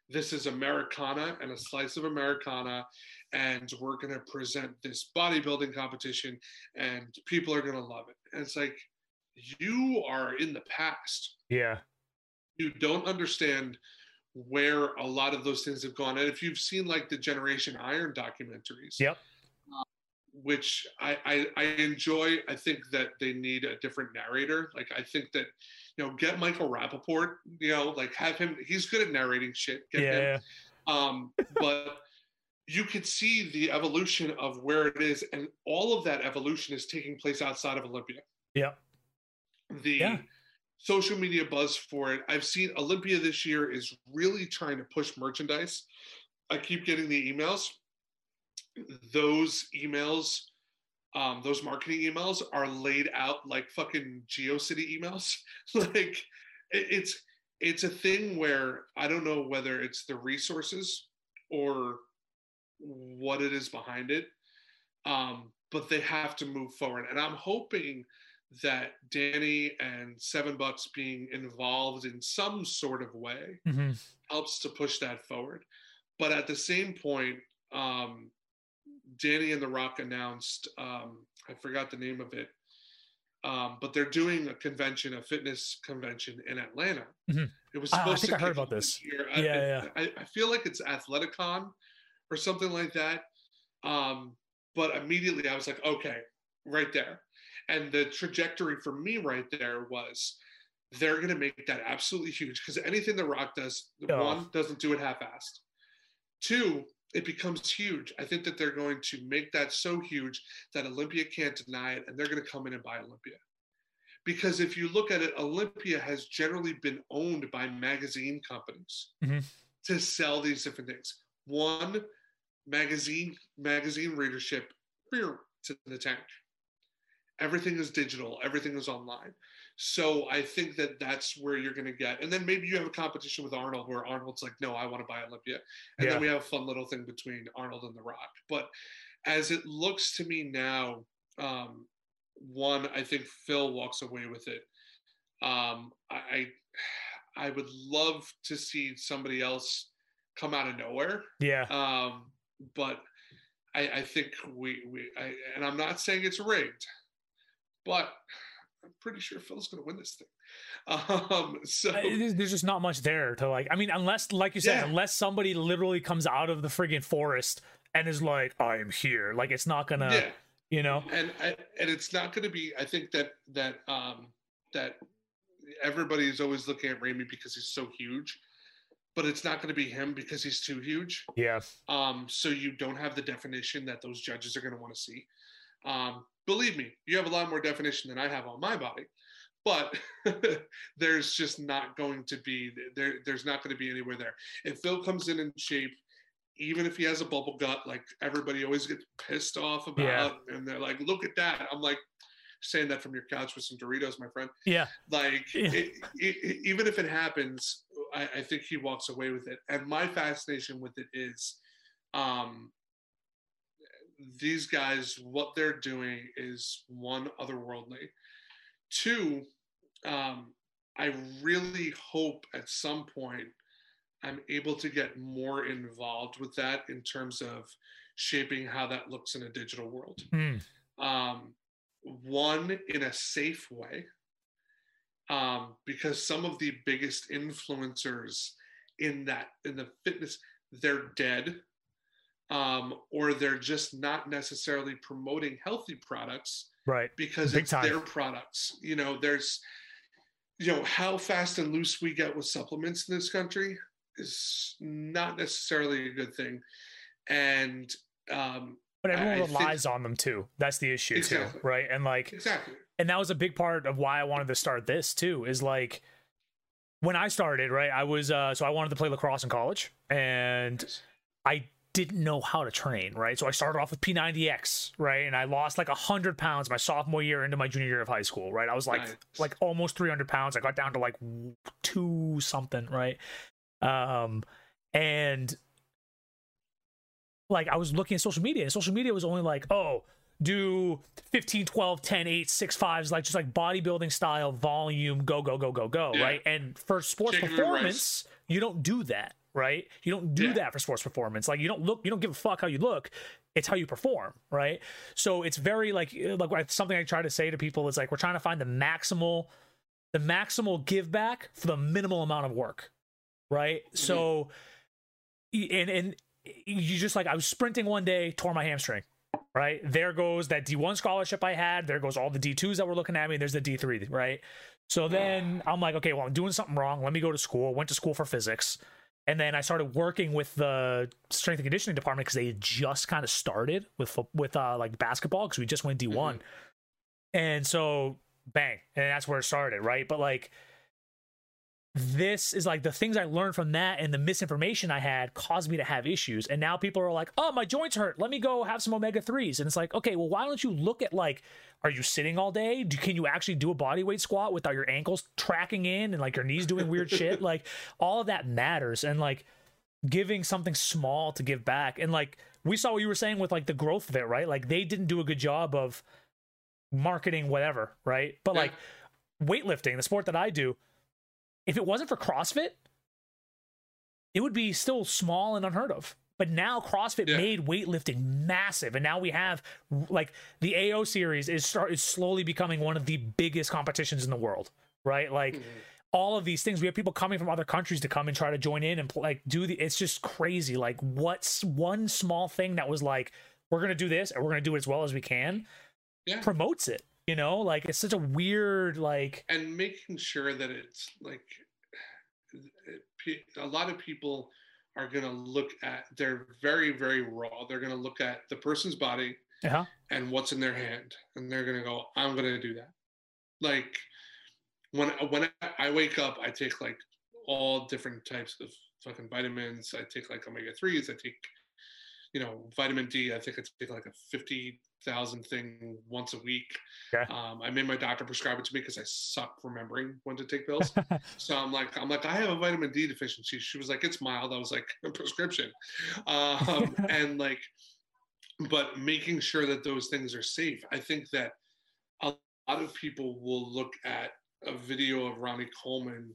this is americana and a slice of americana and we're going to present this bodybuilding competition and people are going to love it. And it's like you are in the past. Yeah. you don't understand where a lot of those things have gone. And if you've seen like the Generation Iron documentaries, Yep. uh, which I, I I enjoy, I think that they need a different narrator. Like I think that you know, get Michael Rapaport, you know, like have him. He's good at narrating shit. Get him. Yeah. Um, but you could see the evolution of where it is, and all of that evolution is taking place outside of Olympia. Yeah. The Yeah. Social media buzz for it. I've seen Olympia this year is really trying to push merchandise. I keep getting the emails. Those emails, um, those marketing emails are laid out like fucking GeoCity emails. (laughs) like it- it's it's a thing where I don't know whether it's the resources or what it is behind it. Um, but they have to move forward. And I'm hoping that Dany and Seven Bucks being involved in some sort of way hmm helps to push that forward. But at the same point, um, Dany and The Rock announced, um, I forgot the name of it, um, but they're doing a convention, a fitness convention in Atlanta. Mhm. It was Ah, I supposed think to I heard about this. year. Yeah, yeah. I, I, I feel like it's Athleticon or something like that. Um, but immediately I was like, okay, right there. And the trajectory for me right there was they're going to make that absolutely huge because anything The Rock does, Oh. one, doesn't do it half assed. Two, it becomes huge. I think that they're going to make that so huge that Olympia can't deny it and they're going to come in and buy Olympia. Because if you look at it, Olympia has generally been owned by magazine companies Mhm. to sell these different things. One, magazine magazine readership to the tank. Everything is digital. Everything is online. So I think that that's where you're going to get. And then maybe you have a competition with Arnold where Arnold's like, no, I want to buy Olympia. And Yeah. then we have a fun little thing between Arnold and The Rock. But as it looks to me now, um, one, I think Phil walks away with it. Um, I, I I would love to see somebody else come out of nowhere. Yeah. Um, but I, I think we, we I, and I'm not saying it's rigged, but I'm pretty sure Phil's going to win this thing. Um, so there's there's just not much there to like. I mean, unless, like you said, Yeah. unless somebody literally comes out of the friggin' forest and is like, "I am here," like it's not gonna, yeah, you know. and I, and it's not going to be. I think that that um, that everybody is always looking at Ramy because he's so huge, but it's not going to be him because he's too huge. Yeah. Um, so you don't have the definition that those judges are going to want to see. Um, believe me, you have a lot more definition than I have on my body, but (laughs) there's just not going to be there. There's not going to be anywhere there. If Phil comes in in shape, even if he has a bubble gut, like everybody always gets pissed off about, Yeah. and they're like, "Look at that!" I'm like, saying that from your couch with some Doritos, my friend Yeah. like Yeah. it, it, even if it happens I, I think he walks away with it and my fascination with it is um these guys what they're doing is one otherworldly. Two um i really hope at some point i'm able to get more involved with that in terms of shaping how that looks in a digital world. Mm. um, one in a safe way um, because some of the biggest influencers in that in the fitness they're dead um, or they're just not necessarily promoting healthy products Right. because Big it's time. their products you know there's you know how fast and loose we get with supplements in this country is not necessarily a good thing and um, But everyone I think- relies on them too. That's the issue Exactly. too, right? And like, exactly and that was a big part of why I wanted to start this too. Is like when I started, right? I was uh, so I wanted to play lacrosse in college, and I didn't know how to train, right? So I started off with P90X, right? And I lost like 100 pounds my sophomore year into my junior year of high school, right? I was like Nice. like almost 300 pounds. I got down to like two something, right? Um and like I was looking at social media, and social media was only like, oh, do 15, 12, 10, 8, 6, 5s, like just like bodybuilding style volume, go, go, go, go, go, Yeah. right? And for sports Chicken performance, you don't do that, right? You don't do Yeah. that for sports performance. Like you don't look, you don't give a fuck how you look. It's how you perform, right? So it's very like eh, like something I try to say to people is like we're trying to find the maximal, the maximal give back for the minimal amount of work, right? Mm-hmm. So, and and you just like I was sprinting one day, tore my hamstring. Right there goes that D1 scholarship I had. There goes all the D2s that were looking at me. There's the D3, right? So then I'm like, okay, well, I'm doing something wrong. Let me go to school. Went to school for physics. And then I started working with the strength and conditioning department because they had just kind of started with with uh, like basketball because we just went D one, mm-hmm. and so bang, and that's where it started, right? But like this is like the things I learned from that and the misinformation I had caused me to have issues. And now people are like, oh, my joints hurt. Let me go have some omega 3s. And it's like, okay, well, why don't you look at like, are you sitting all day? Do, can you actually do a body weight squat without your ankles tracking in and like your knees doing weird (laughs) shit? Like, all of that matters. And like, giving something small to give back. And like, we saw what you were saying with like the growth of it, right? Like, they didn't do a good job of marketing whatever, right? But yeah. like, weightlifting, the sport that I do, if it wasn't for CrossFit, it would be still small and unheard of. But now CrossFit yeah. made weightlifting massive, and now we have like the AO series is start is slowly becoming one of the biggest competitions in the world, right? Like mm-hmm. all of these things, we have people coming from other countries to come and try to join in and like do the. It's just crazy. Like what's one small thing that was like we're gonna do this and we're gonna do it as well as we can, yeah. promotes it you know like it's such a weird like and making sure that it's like a lot of people are going to look at they're very very raw. They're going to look at the person's body uh-huh. and what's in their hand and they're going to go i'm going to do that. Like when when i wake up i take like all different types of fucking vitamins. I take like omega 3s i take you know vitamin d i think i take like a 50 thousand thing once a week. Yeah. Um, I made my doctor prescribe it to me because I suck remembering when to take pills. (laughs) so I'm like, I'm like, I have a vitamin D deficiency. She was like, it's mild. I was like, a prescription. Um, (laughs) and like, but making sure that those things are safe. I think that a lot of people will look at a video of Ronnie Coleman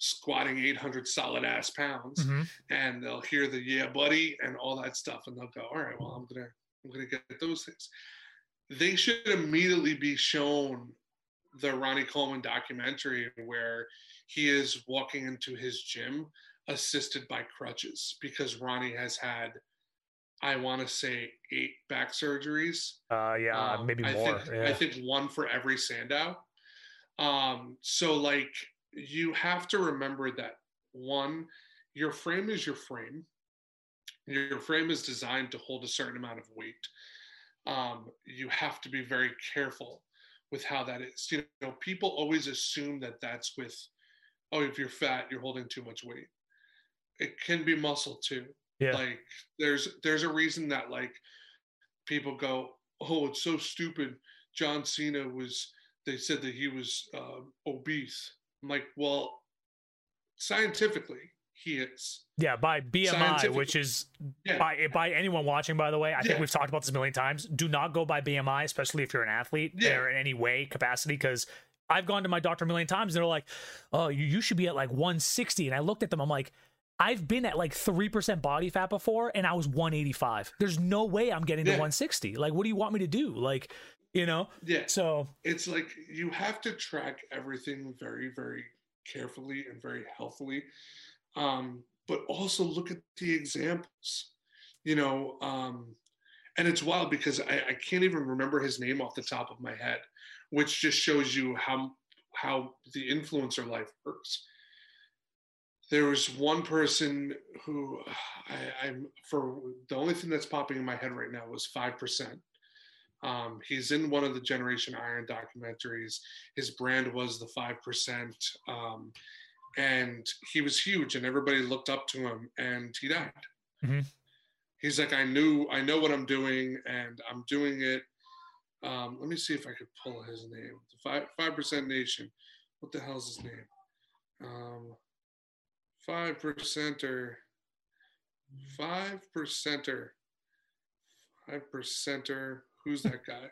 squatting 800 solid ass pounds mm-hmm. and they'll hear the yeah buddy and all that stuff and they'll go all right well i'm gonna I'm to get those things. They should immediately be shown the Ronnie Coleman documentary where he is walking into his gym assisted by crutches because Ronnie has had, I want to say, eight back surgeries. Uh, yeah, um, maybe more. I think, yeah. I think one for every Sandow. Um, so like you have to remember that one, your frame is your frame your frame is designed to hold a certain amount of weight. Um, you have to be very careful with how that is. You know, people always assume that that's with, oh, if you're fat, you're holding too much weight. It can be muscle too. Yeah. Like there's there's a reason that like people go, oh, it's so stupid. John Cena was. They said that he was uh, obese. I'm like, well, scientifically, he is. Yeah, by BMI, which is yeah. by by anyone watching, by the way. I yeah. think we've talked about this a million times. Do not go by BMI, especially if you're an athlete yeah. or in any way capacity, because I've gone to my doctor a million times and they're like, "Oh, you, you should be at like 160," and I looked at them. I'm like. I've been at like 3% body fat before and I was 185. There's no way I'm getting to 160. Like, what do you want me to do? Like, you know? Yeah. So it's like you have to track everything very, very carefully and very healthily um, but also look at the examples. You know, um, and it's wild because I, I can't even remember his name off the top of my head, which just shows you how how the influencer life works. There was one person who I, I'm for the only thing that's popping in my head right now was five percent. Um, he's in one of the Generation Iron documentaries. His brand was the five percent. Um, and he was huge and everybody looked up to him and he died mm-hmm. he's like i knew i know what i'm doing and i'm doing it um, let me see if i could pull his name the five five percent nation what the hell's his name um, five percenter five percenter five percenter who's that guy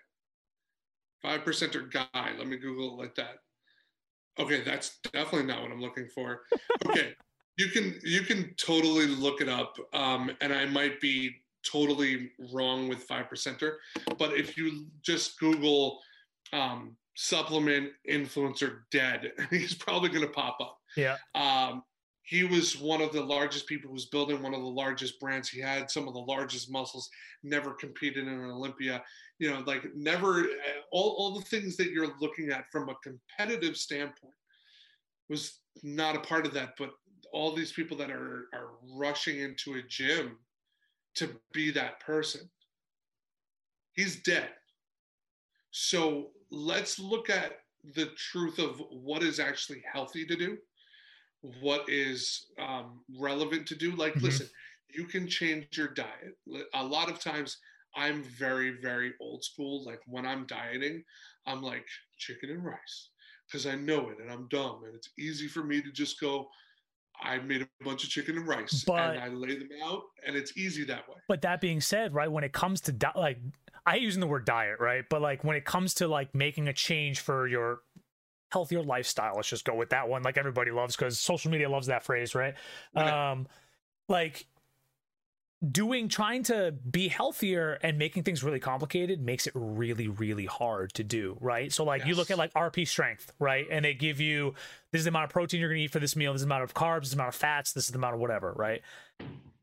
five percenter guy let me google it like that Okay, that's definitely not what I'm looking for. Okay, you can you can totally look it up, um, and I might be totally wrong with five percenter, but if you just Google um, supplement influencer dead, (laughs) he's probably going to pop up. Yeah. Um, he was one of the largest people who was building one of the largest brands. He had some of the largest muscles, never competed in an Olympia, you know, like never uh, all, all the things that you're looking at from a competitive standpoint was not a part of that. But all these people that are are rushing into a gym to be that person he's dead so let's look at the truth of what is actually healthy to do what is um, relevant to do like mm-hmm. listen you can change your diet a lot of times i'm very very old school like when i'm dieting i'm like chicken and rice because i know it and i'm dumb and it's easy for me to just go I made a bunch of chicken and rice but, and I lay them out and it's easy that way. But that being said, right, when it comes to di- like I using the word diet, right? But like when it comes to like making a change for your healthier lifestyle, let's just go with that one like everybody loves cuz social media loves that phrase, right? Um like doing trying to be healthier and making things really complicated makes it really really hard to do right? So like yes. you look at like rp strength right? And they give you this is the amount of protein you're going to eat for this meal this is the amount of carbs this is the amount of fats this is the amount of whatever right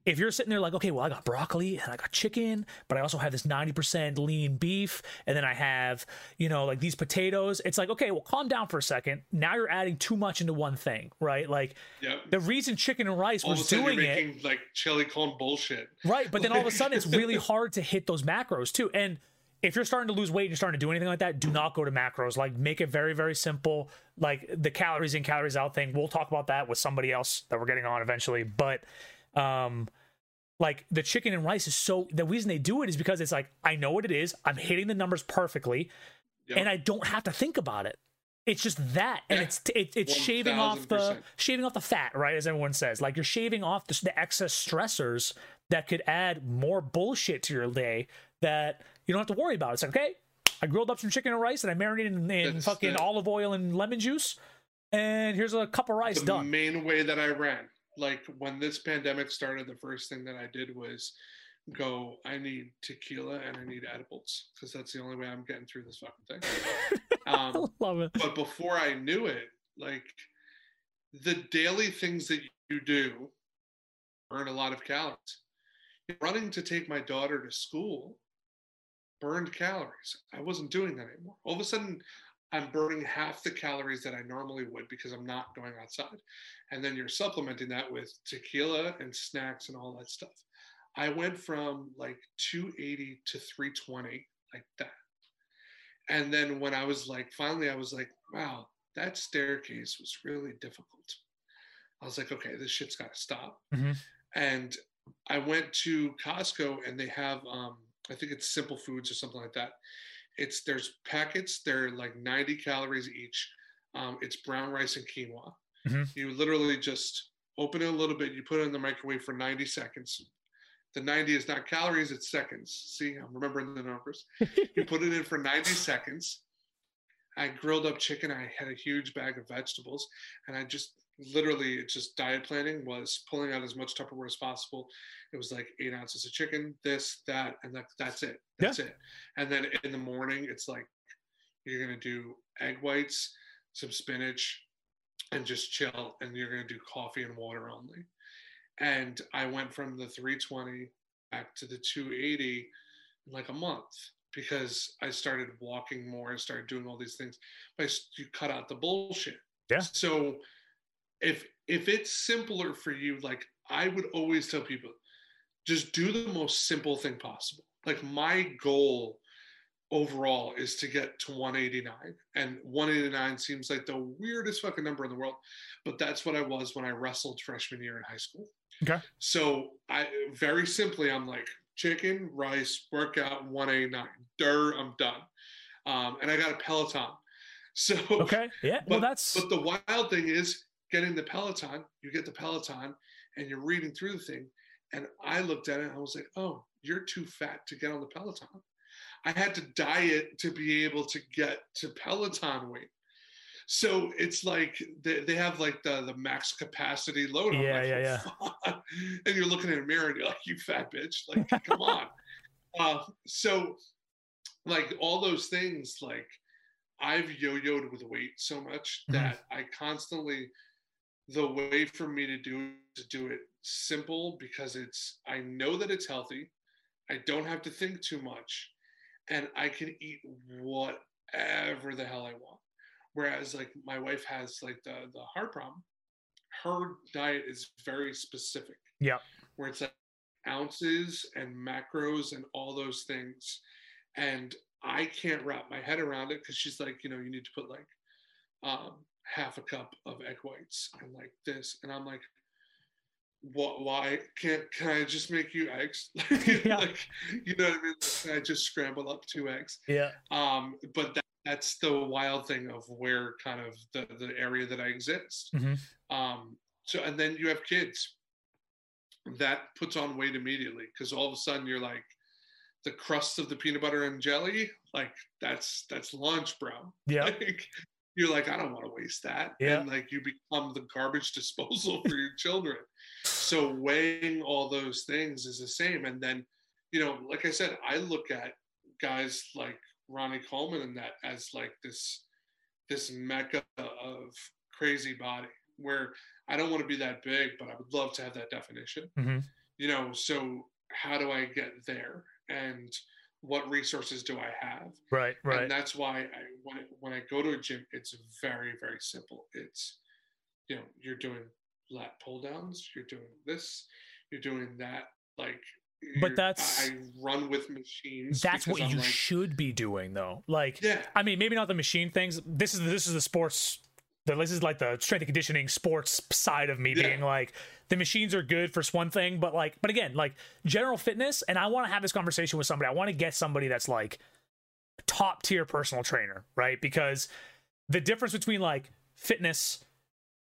if you're sitting there like, okay, well, I got broccoli and I got chicken, but I also have this 90% lean beef, and then I have, you know, like these potatoes, it's like, okay, well, calm down for a second. Now you're adding too much into one thing, right? Like, yep. the reason chicken and rice all was doing it. Like chili con bullshit. Right. But then all of a (laughs) sudden, it's really hard to hit those macros too. And, if you're starting to lose weight and you're starting to do anything like that, do not go to macros. Like make it very, very simple. Like the calories in, calories out thing. We'll talk about that with somebody else that we're getting on eventually. But um like the chicken and rice is so the reason they do it is because it's like I know what it is. I'm hitting the numbers perfectly, yep. and I don't have to think about it. It's just that, and yeah. it's it, it's 1, shaving off the shaving off the fat, right? As everyone says, like you're shaving off the, the excess stressors that could add more bullshit to your day that you don't have to worry about. It's like okay, I grilled up some chicken and rice, and I marinated in, in fucking the, olive oil and lemon juice, and here's a cup of rice the done. main way that I ran like when this pandemic started, the first thing that I did was go, I need tequila and I need edibles because that's the only way I'm getting through this fucking thing. (laughs) Um, Love it. But before I knew it, like the daily things that you do burn a lot of calories. Running to take my daughter to school burned calories. I wasn't doing that anymore. All of a sudden, I'm burning half the calories that I normally would because I'm not going outside. And then you're supplementing that with tequila and snacks and all that stuff. I went from like 280 to 320, like that. And then when I was like, finally, I was like, wow, that staircase was really difficult. I was like, okay, this shit's got to stop. Mm-hmm. And I went to Costco and they have, um, I think it's Simple Foods or something like that it's there's packets. They're like 90 calories each. Um, it's brown rice and quinoa. Mm-hmm. You literally just open it a little bit. You put it in the microwave for 90 seconds. The 90 is not calories; it's seconds. See, I'm remembering the numbers. you put it in for 90 (laughs) seconds. I grilled up chicken. I had a huge bag of vegetables, and I just literally it's just diet planning was pulling out as much Tupperware as possible. It was like eight ounces of chicken, this, that, and that, that's it. That's yeah. it. And then in the morning, it's like you're gonna do egg whites, some spinach, and just chill. And you're gonna do coffee and water only. And I went from the 320 back to the 280 in like a month because I started walking more. I started doing all these things. But you cut out the bullshit. Yeah. So if if it's simpler for you, like I would always tell people, just do the most simple thing possible. Like my goal overall is to get to 189 and 189 seems like the weirdest fucking number in the world but that's what i was when i wrestled freshman year in high school. Okay. So i very simply i'm like chicken rice workout 189 der i'm done. Um, and i got a peloton. (laughs) So okay yeah but, well that's but the wild thing is getting the Peloton, you get the Peloton and you're reading through the thing. And I looked at it and I was like, oh, you're too fat to get on the Peloton. I had to diet to be able to get to Peloton weight. So it's like they, they have like the, the max capacity load. Yeah, like, yeah, (laughs) yeah. and you're looking in a mirror and you're like, you fat bitch. Like, come on. (laughs) Uh, so like all those things, like I've yo-yoed with weight so much mm-hmm. that I constantly the way for me to do to do it simple because it's I know that it's healthy. I don't have to think too much and I can eat whatever the hell I want. Whereas like my wife has like the the heart problem. her diet is very specific. Yeah. Where it's like ounces and macros and all those things. And I can't wrap my head around it because she's like, you know, you need to put like um, half a cup of egg whites and like this. And I'm like, what, why can't, can I just make you eggs? (laughs) (laughs) Yeah. like, you know what I mean? I just scramble up two eggs? Yeah. Um, but that, that's the wild thing of where kind of the, the area that I exist. Mhm. Um, so, and then you have kids that puts on weight immediately because all of a sudden you're like the crust of the peanut butter and jelly, like that's, that's lunch, bro. Yeah. (laughs) Like, you're like, I don't want to waste that. Yeah. And like you become the garbage (laughs) disposal for your children. So weighing all those things is the same. And then, you know, like I said, I look at guys like Ronnie Coleman and that as like this this mecca of crazy body where I don't want to be that big, but I would love to have that definition. Mhm. You know, so how do I get there? And what resources do I have? Right. Right. And that's why I when I, when I go to a gym, it's very very simple. It's you know you're doing lat pull downs, you're doing this, you're doing that. Like, But that's- I run with machines. That's what I'm you like, should be doing, though. Like, Yeah, I mean, maybe not the machine things. This is this is the sports. The, this is like the strength and conditioning sports side of me Yeah. being like the machines are good for one thing, but like, but again, like general fitness. And I want to have this conversation with somebody. I want to get somebody that's like top tier personal trainer, right? Because the difference between like fitness,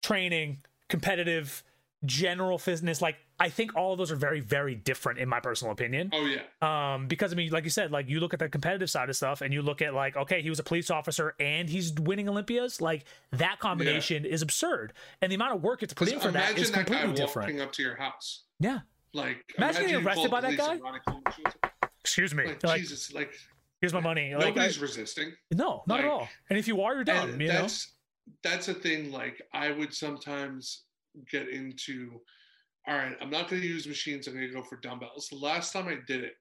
training, competitive, general fitness, like I think all of those are very, very different in my personal opinion. Oh yeah, um because i mean like you said like you look at the competitive side of stuff and you look at like okay he was a police officer and he's winning olympias like that combination is absurd. And the amount of work it's put in for that imagine is that guy completely walking different. up to your house. yeah. Like, Imagine getting arrested by that guy. and Ronnie Coleman shows up. excuse me. Like, like Jesus, like here's my money. Like I- nobody's resisting. no not at all. And if you are you're done you know? that's that's a thing like i would sometimes get into all right i'm not going to use machines i'm going to go for dumbbells. The last time i did it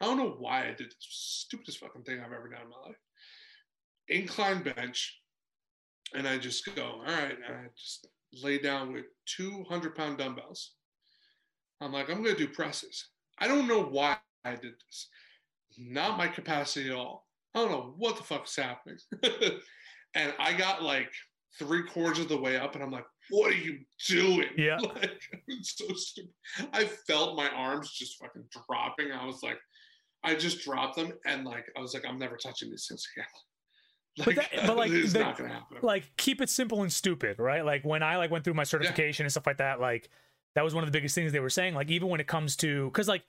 i don't know why i did this stupidest fucking thing i've ever done in my life. Incline bench and i just go all right and i just lay down with 200 pound dumbbells. I'm like i'm going to do presses. I don't know why i did this. Not my capacity at all. I don't know what the fuck's happening. (laughs) And I got like three quarters of the way up, and I'm like, "What are you doing?" Yeah. (laughs) like it's so stupid. I felt my arms just fucking dropping. I was like, I just dropped them, and like I was like, I'm never touching these things again. (laughs) But that- but, like, it's the- not gonna happen. like keep it simple and stupid, right? Like when I like went through my certification and stuff like that, like that was one of the biggest things they were saying. Like even when it comes to because like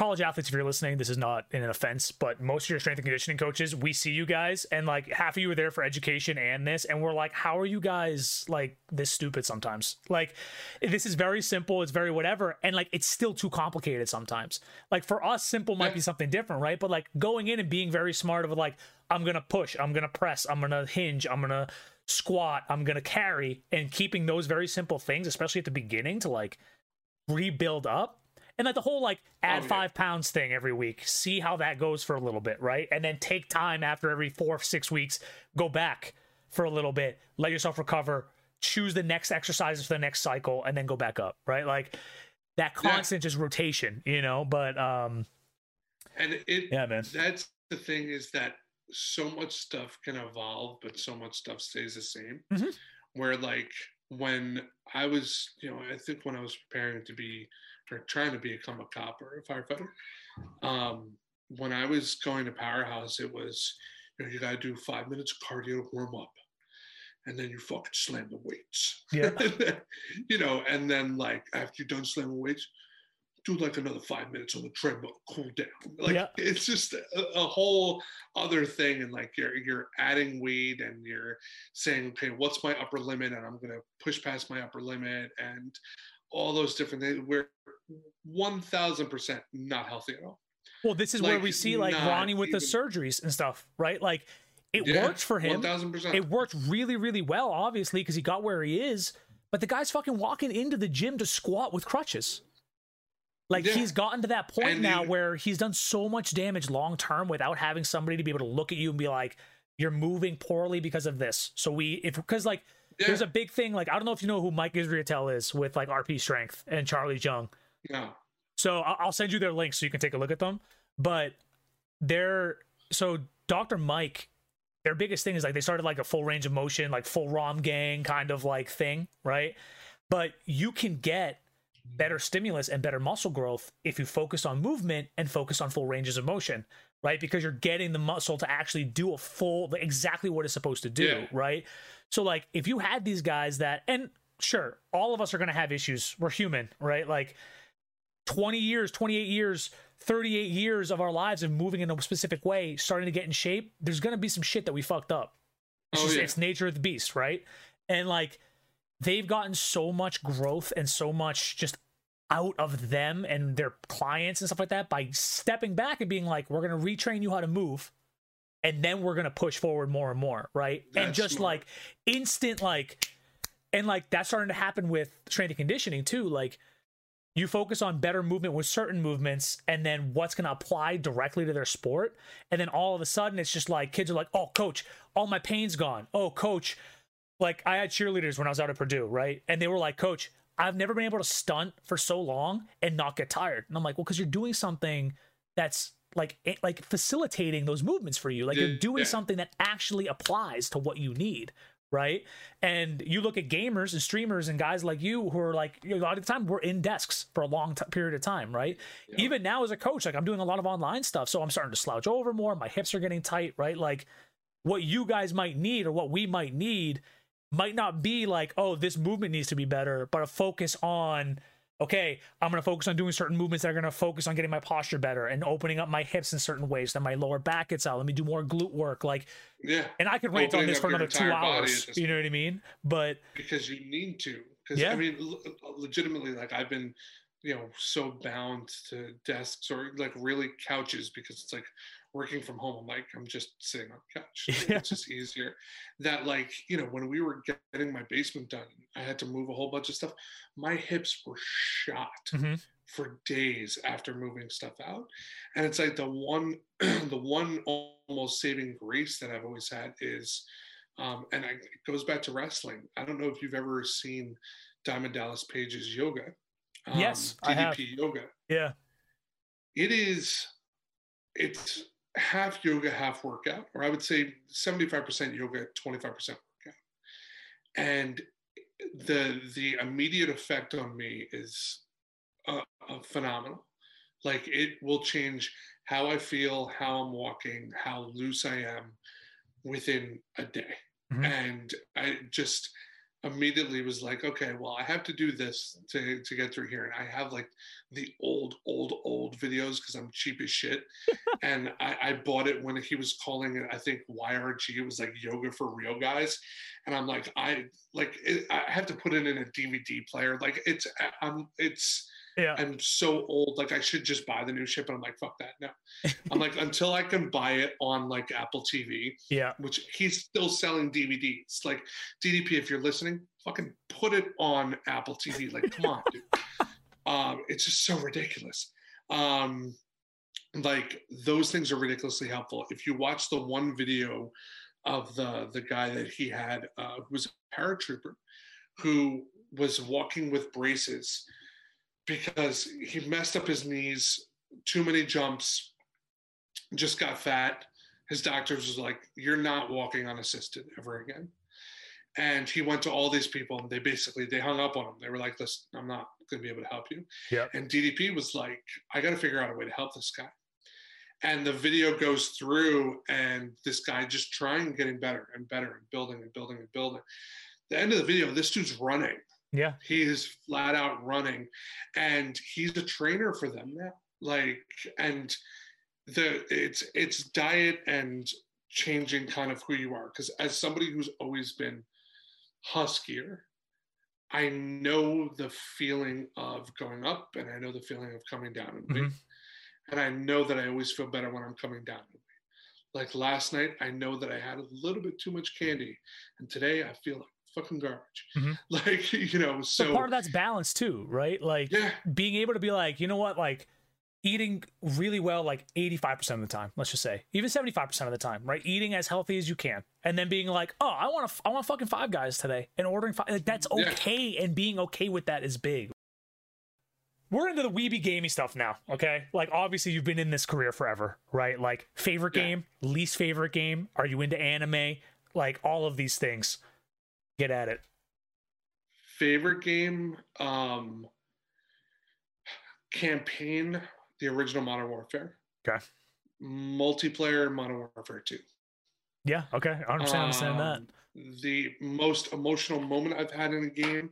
college athletes, if you're listening, this is not an offense, but most of your strength and conditioning coaches, we see you guys, and like half of you are there for education and this, and we're like, how are you guys like this stupid sometimes? Like this is very simple, it's very whatever, and like it's still too complicated sometimes. Like for us, simple might Yeah. be something different, right? But like going in and being very smart of like, I'm gonna push, I'm gonna press, I'm gonna hinge, I'm gonna squat, I'm gonna carry, and keeping those very simple things, especially at the beginning, to like rebuild up. And like the whole like add Oh, yeah. five pounds thing every week, see how that goes for a little bit, right? And then take time after every four or six weeks, go back for a little bit, let yourself recover, choose the next exercises for the next cycle, and then go back up, right? Like that Yeah. constant just rotation, you know. But um, and it yeah, man, that's the thing is that so much stuff can evolve, but so much stuff stays the same. Mhm. Where like when I was, you know, I think when I was preparing to be or trying to become a cop or a firefighter, um, when I was going to Powerhouse, it was, you know, you gotta do five minutes of cardio warm up. And then you fucking slam the weights. Yeah. (laughs) you know, and then like after you're done slamming weights, do like another five minutes on the treadmill, cool down. (laughs) Like Yeah. it's just a, a whole other thing. And like you're you're adding weight and you're saying, okay, what's my upper limit? And I'm gonna push past my upper limit and all those different things. We're one thousand percent not healthy at all. well, this is where we see like Ronnie with the surgeries and stuff, right? Like it Yeah, worked for him. One thousand percent. It worked really, really well, obviously, because he got where he is. But the guy's fucking walking into the gym to squat with crutches. Like Yeah. he's gotten to that point And now you- where he's done so much damage long term without having somebody to be able to look at you and be like, "You're moving poorly because of this." So we, if because like Yeah. there's a big thing. Like I don't know if you know who Mike Israetel is with like RP Strength and Charlie Jung. No. So I'll send you their links so you can take a look at them. But they're so Dr. Mike, their biggest thing is like they started like a full range of motion, like full ROM gang kind of like thing, right? But you can get better stimulus and better muscle growth if you focus on movement and focus on full ranges of motion, right? Because you're getting the muscle to actually do a full exactly what it's supposed to do, Yeah. right? So like if you had these guys that and sure, all of us are going to have issues. We're human, right? Like 20 years, 28 years, 38 years of our lives of moving in a specific way, starting to get in shape, there's going to be some shit that we fucked up. It's Oh, just yeah. it's nature of the beast, right? And like they've gotten so much growth and so much just out of them and their clients and stuff like that by stepping back and being like, we're going to retrain you how to move and then we're going to push forward more and more, right? and just smart. like instant like and like that's starting to happen with strength and conditioning too, like you focus on better movement with certain movements and then what's going to apply directly to their sport. And then all of a sudden it's just like kids are like oh coach all my pain's gone. Oh coach. Like i had cheerleaders when i was out at purdue right? And they were like coach i've never been able to stunt for so long and not get tired. And i'm like well because you're doing something that's like eh, like facilitating those movements for you like you're doing yeah. something that actually applies to what you need right? And you look at gamers and streamers and guys like you who are like you know, a lot of the time we're in desks for a long t- period of time, right? Yeah. Even now as a coach, like I'm doing a lot of online stuff, so I'm starting to slouch over more. My hips are getting tight, right? Like what you guys might need or what we might need might not be like, oh, this movement needs to be better, but a focus on okay, I'm going to focus on doing certain movements that are going to focus on getting my posture better and opening up my hips in certain ways that my lower back gets out. Let me do more glute work. Like, Yeah. and I could rant on this for another two hours. You know what I mean? But because you need to. Because Yeah. I mean, l- legitimately, like I've been, you know, so bound to desks or like really couches because it's like working from home. I'm like, I'm just sitting on the couch. Yeah. It's just easier. That like, you know, when we were getting my basement done, I had to move a whole bunch of stuff. My hips were shot Mhm. for days after moving stuff out, and it's like the one, (clears throat) the one almost saving grace that I've always had is um, and I, it goes back to wrestling. I don't know if you've ever seen Diamond Dallas Page's yoga. um, Yes, I have. yoga. yeah, It is, it's half yoga, half workout, or I would say 75% yoga, 25% workout. And the the immediate effect on me is uh, uh, phenomenal. Like it will change how I feel, how I'm walking, how loose I am within a day. Mhm. And I just immediately was like, okay, well, I have to do this to, to get through here. And I have like the old, old, old videos because I'm cheap as shit. (laughs) and I, I bought it when he was calling it, I think YRG, it was like yoga for real guys. And I'm like, I like, it, I have to put it in a DVD player. Like it's, I'm, it's, yeah, I'm so old. Like I should just buy the new ship. And I'm like, fuck that. No. I'm like, (laughs) until I can buy it on like Apple TV, yeah, which he's still selling DVDs. Like DDP, if you're listening, fucking put it on Apple TV. Like, come on, dude. (laughs) Um, it's just so ridiculous. Um, like those things are ridiculously helpful. If you watch the one video of the the guy that he had, uh, who was a paratrooper, who was walking with braces because he messed up his knees, too many jumps, just got fat. His doctors was like, "You're not walking unassisted ever again." And he went to all these people, and they basically they hung up on him. They were like, "Listen, I'm not going to be able to help you." yeah, And DDP was like, "I got to figure out a way to help this guy." And the video goes through, and this guy just trying getting better and better and building and building and building. The end of the video, this dude's running. Yeah, He is flat out running, and he's a trainer for them now. Like, and the it's it's diet and changing kind of who you are. Because as somebody who's always been huskier, I know the feeling of going up, and I know the feeling of coming down in weight. Mhm. And I know that I always feel better when I'm coming down in weight. Like last night, I know that I had a little bit too much candy, and today I feel like fucking garbage. Mhm. (laughs) Like you know, so so part of that's balance too, right? Like yeah, being able to be like, you know what, like eating really well like 85% of the time let's just say even 75% of the time right eating as healthy as you can and then being like oh i want to i want fucking five guys today and ordering five like that's okay yeah. and being okay with that is big we're into the weeby gamey stuff now okay like obviously you've been in this career forever right like favorite yeah. game least favorite game are you into anime like all of these things get at it favorite game um campaign the original Modern Warfare. Okay. Multiplayer Modern Warfare 2. Yeah, okay. I understand, um, understand that. The most emotional moment I've had in a game,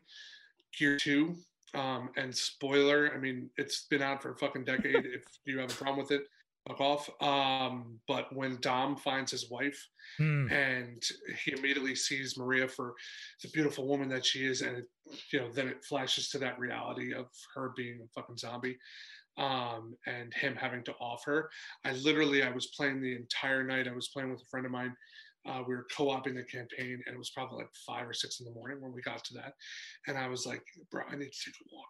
Gears 2. Um, and spoiler, I mean, it's been out for a fucking decade. (laughs) if you have a problem with it, fuck off. Um, but when Dom finds his wife mm. and he immediately sees Maria for the beautiful woman that she is, and it, you know, then it flashes to that reality of her being a fucking zombie um, and him having to off her. I literally, I was playing the entire night. I was playing with a friend of mine. Uh, we were co-oping the campaign, and it was probably like five or six in the morning when we got to that. And I was like, "Bro, I need to take a walk."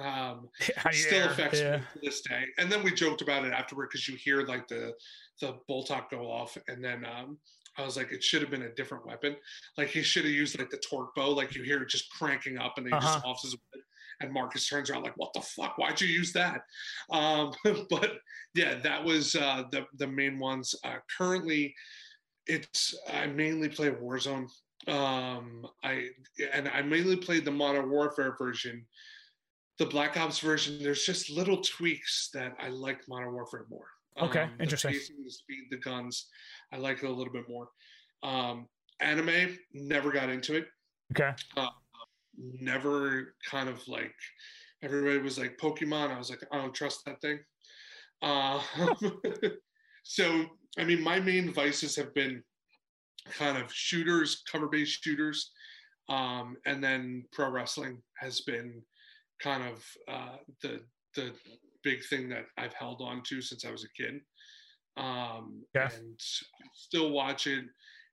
Um, (laughs) yeah, still affects yeah. me to this day. And then we joked about it afterward because you hear like the the Boltok go off, and then um, I was like, it should have been a different weapon. Like he should have used like the torque bow. Like you hear it just cranking up, and then uh-huh. just offs his and Marcus turns around like, "What the fuck? Why'd you use that?" Um, (laughs) but yeah, that was uh, the the main ones. Uh, currently, it's I mainly play Warzone. Um, I and I mainly played the Modern Warfare version. The Black Ops version, there's just little tweaks that I like Modern Warfare more. Okay, um, interesting. The, pacing, the speed, the guns, I like it a little bit more. Um, anime, never got into it. Okay. Uh, never kind of like everybody was like Pokemon. I was like, I don't trust that thing. Uh, (laughs) so, I mean, my main vices have been kind of shooters, cover based shooters. Um, and then pro wrestling has been kind of uh, the, the big thing that I've held on to since I was a kid. Um, yeah. And still watch it.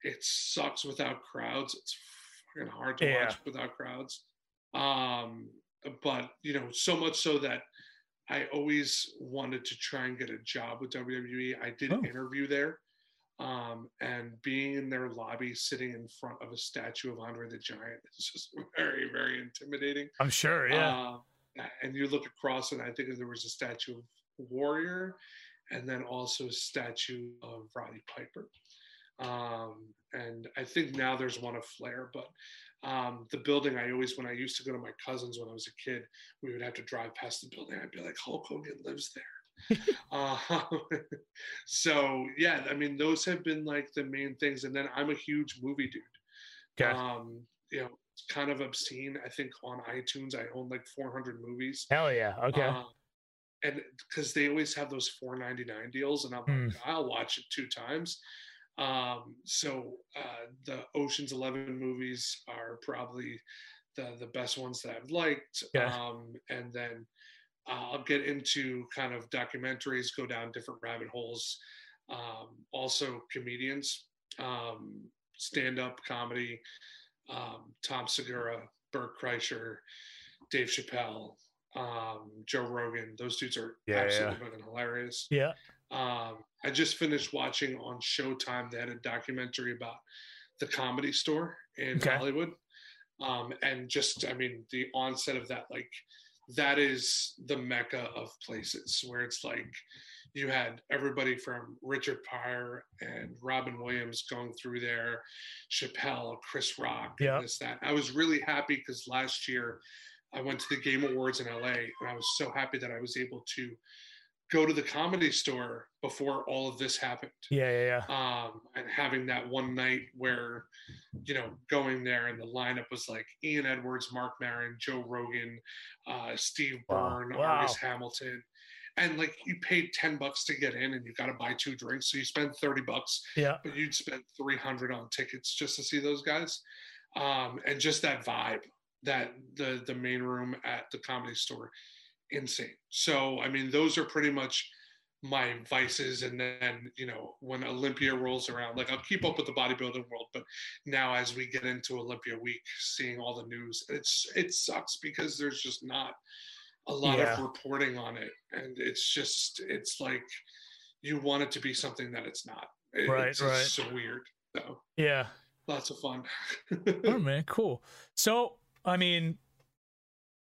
It sucks without crowds. It's fucking hard to yeah. watch without crowds. Um, but you know, so much so that I always wanted to try and get a job with WWE. I did oh. interview there. Um, and being in their lobby, sitting in front of a statue of Andre the Giant, is just (laughs) very, very intimidating. I'm sure, yeah. Uh, and you look across, and I think there was a statue of Warrior, and then also a statue of Roddy Piper. Um, and I think now there's one of Flair, but um, the building I always, when I used to go to my cousins when I was a kid, we would have to drive past the building. I'd be like, Hulk Hogan lives there. Uh, (laughs) so yeah, I mean, those have been like the main things. And then I'm a huge movie dude. Okay. Um, you know, it's kind of obscene. I think on iTunes, I own like 400 movies. Hell yeah. Okay. Uh, and because they always have those 4.99 deals, and I'm mm. like, I'll watch it two times. Um, so uh, the Ocean's Eleven movies are probably the the best ones that I've liked. Yeah. Um, and then uh, I'll get into kind of documentaries, go down different rabbit holes. Um, also comedians, um, stand up comedy. Um, Tom Segura, Bert Kreischer, Dave Chappelle, um, Joe Rogan. Those dudes are yeah, absolutely yeah. hilarious. Yeah. Um, I just finished watching on Showtime. They had a documentary about the comedy store in okay. Hollywood. Um, and just, I mean, the onset of that, like, that is the mecca of places where it's like you had everybody from Richard Pryor and Robin Williams going through there, Chappelle, Chris Rock, yep. this, that. I was really happy because last year I went to the Game Awards in LA and I was so happy that I was able to go to the comedy store before all of this happened. Yeah, yeah, yeah. Um, and having that one night where, you know, going there and the lineup was like Ian Edwards, Marc Maron, Joe Rogan, uh, Steve Byrne, wow. Argus Hamilton. And like you paid 10 bucks to get in and you got to buy two drinks. So you spend 30 bucks, yeah. but you'd spend 300 on tickets just to see those guys. Um, and just that vibe that the, the main room at the comedy store insane. So, I mean, those are pretty much my vices. And then, you know, when Olympia rolls around, like I'll keep up with the bodybuilding world, but now as we get into Olympia week, seeing all the news, it's it sucks because there's just not a lot Yeah. of reporting on it, and it's just it's like you want it to be something that it's not. It- Right, it's, right. So weird. So Yeah. lots of fun. (laughs) Oh man, cool. So, I mean,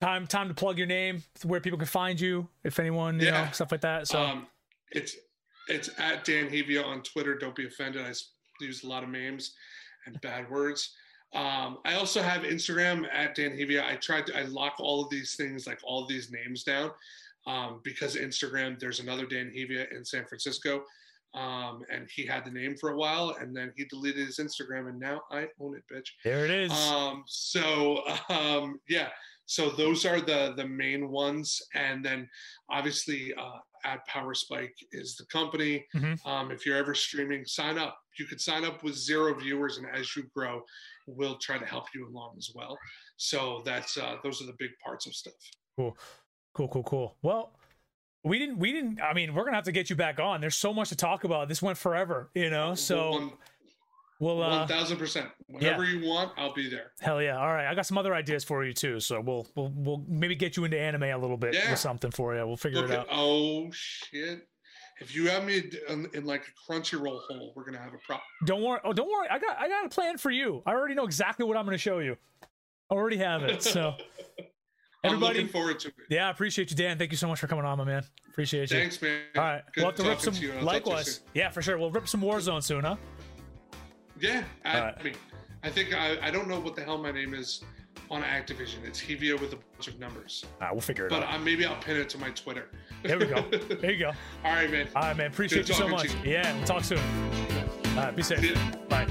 time time to plug your name, where people can find you, if anyone, you know, Yeah. stuff like that. So, um, it's it's at Dan Hevia on Twitter. Don't be offended. i use a lot of memes and bad words. Um, I also have Instagram at Dan Hevia. I tried to I lock all of these things, like all of these names down, um, because Instagram. There's another Dan Hevia in San Francisco, um, and he had the name for a while, and then he deleted his Instagram, and now I own it, bitch. there it is. Um, so (laughs) um, yeah, so those are the the main ones, and then obviously uh, at PowerSpike is the company. Mhm. Um, if you're ever streaming, sign up. You could sign up with zero viewers, and as you grow, we'll try to help you along as well. So that's uh, those are the big parts of stuff. cool, cool, cool, cool. Well. We didn't. We didn't. I mean, we're gonna have to get you back on. There's so much to talk about. This went forever, you know. So we'll. Uh, thousand percent. Whenever you want, I'll be there. hell yeah! All right, I got some other ideas for you too. So we'll we'll we'll maybe get you into anime a little bit Yeah. with something for you. We'll figure Look it at, out. oh shit. If you have me in, in like a Crunchyroll hole, we're gonna have a problem. Don't worry. Oh, don't worry. I got I got a plan for you. I already know exactly what I'm going to show you. I already have it. So (laughs) I'm Everybody- looking forward to it. yeah, I appreciate you, Dan. Thank you so much for coming on, my man. Appreciate you. Thanks, man. All right, Good we'll have to rip some. to and to Likewise, yeah, for sure. We'll rip some Warzone soon, huh? Yeah, I, right. I mean, I think I, I don't know what the hell my name is on Activision. It's Hevia with a bunch of numbers, All right, we'll figure it out. but out. I, maybe I'll pin it to my Twitter. There we go. (laughs) There you go. All right, man. All right, man. Appreciate Good you so much. to Yeah, we'll talk soon. All right, be safe. Bye.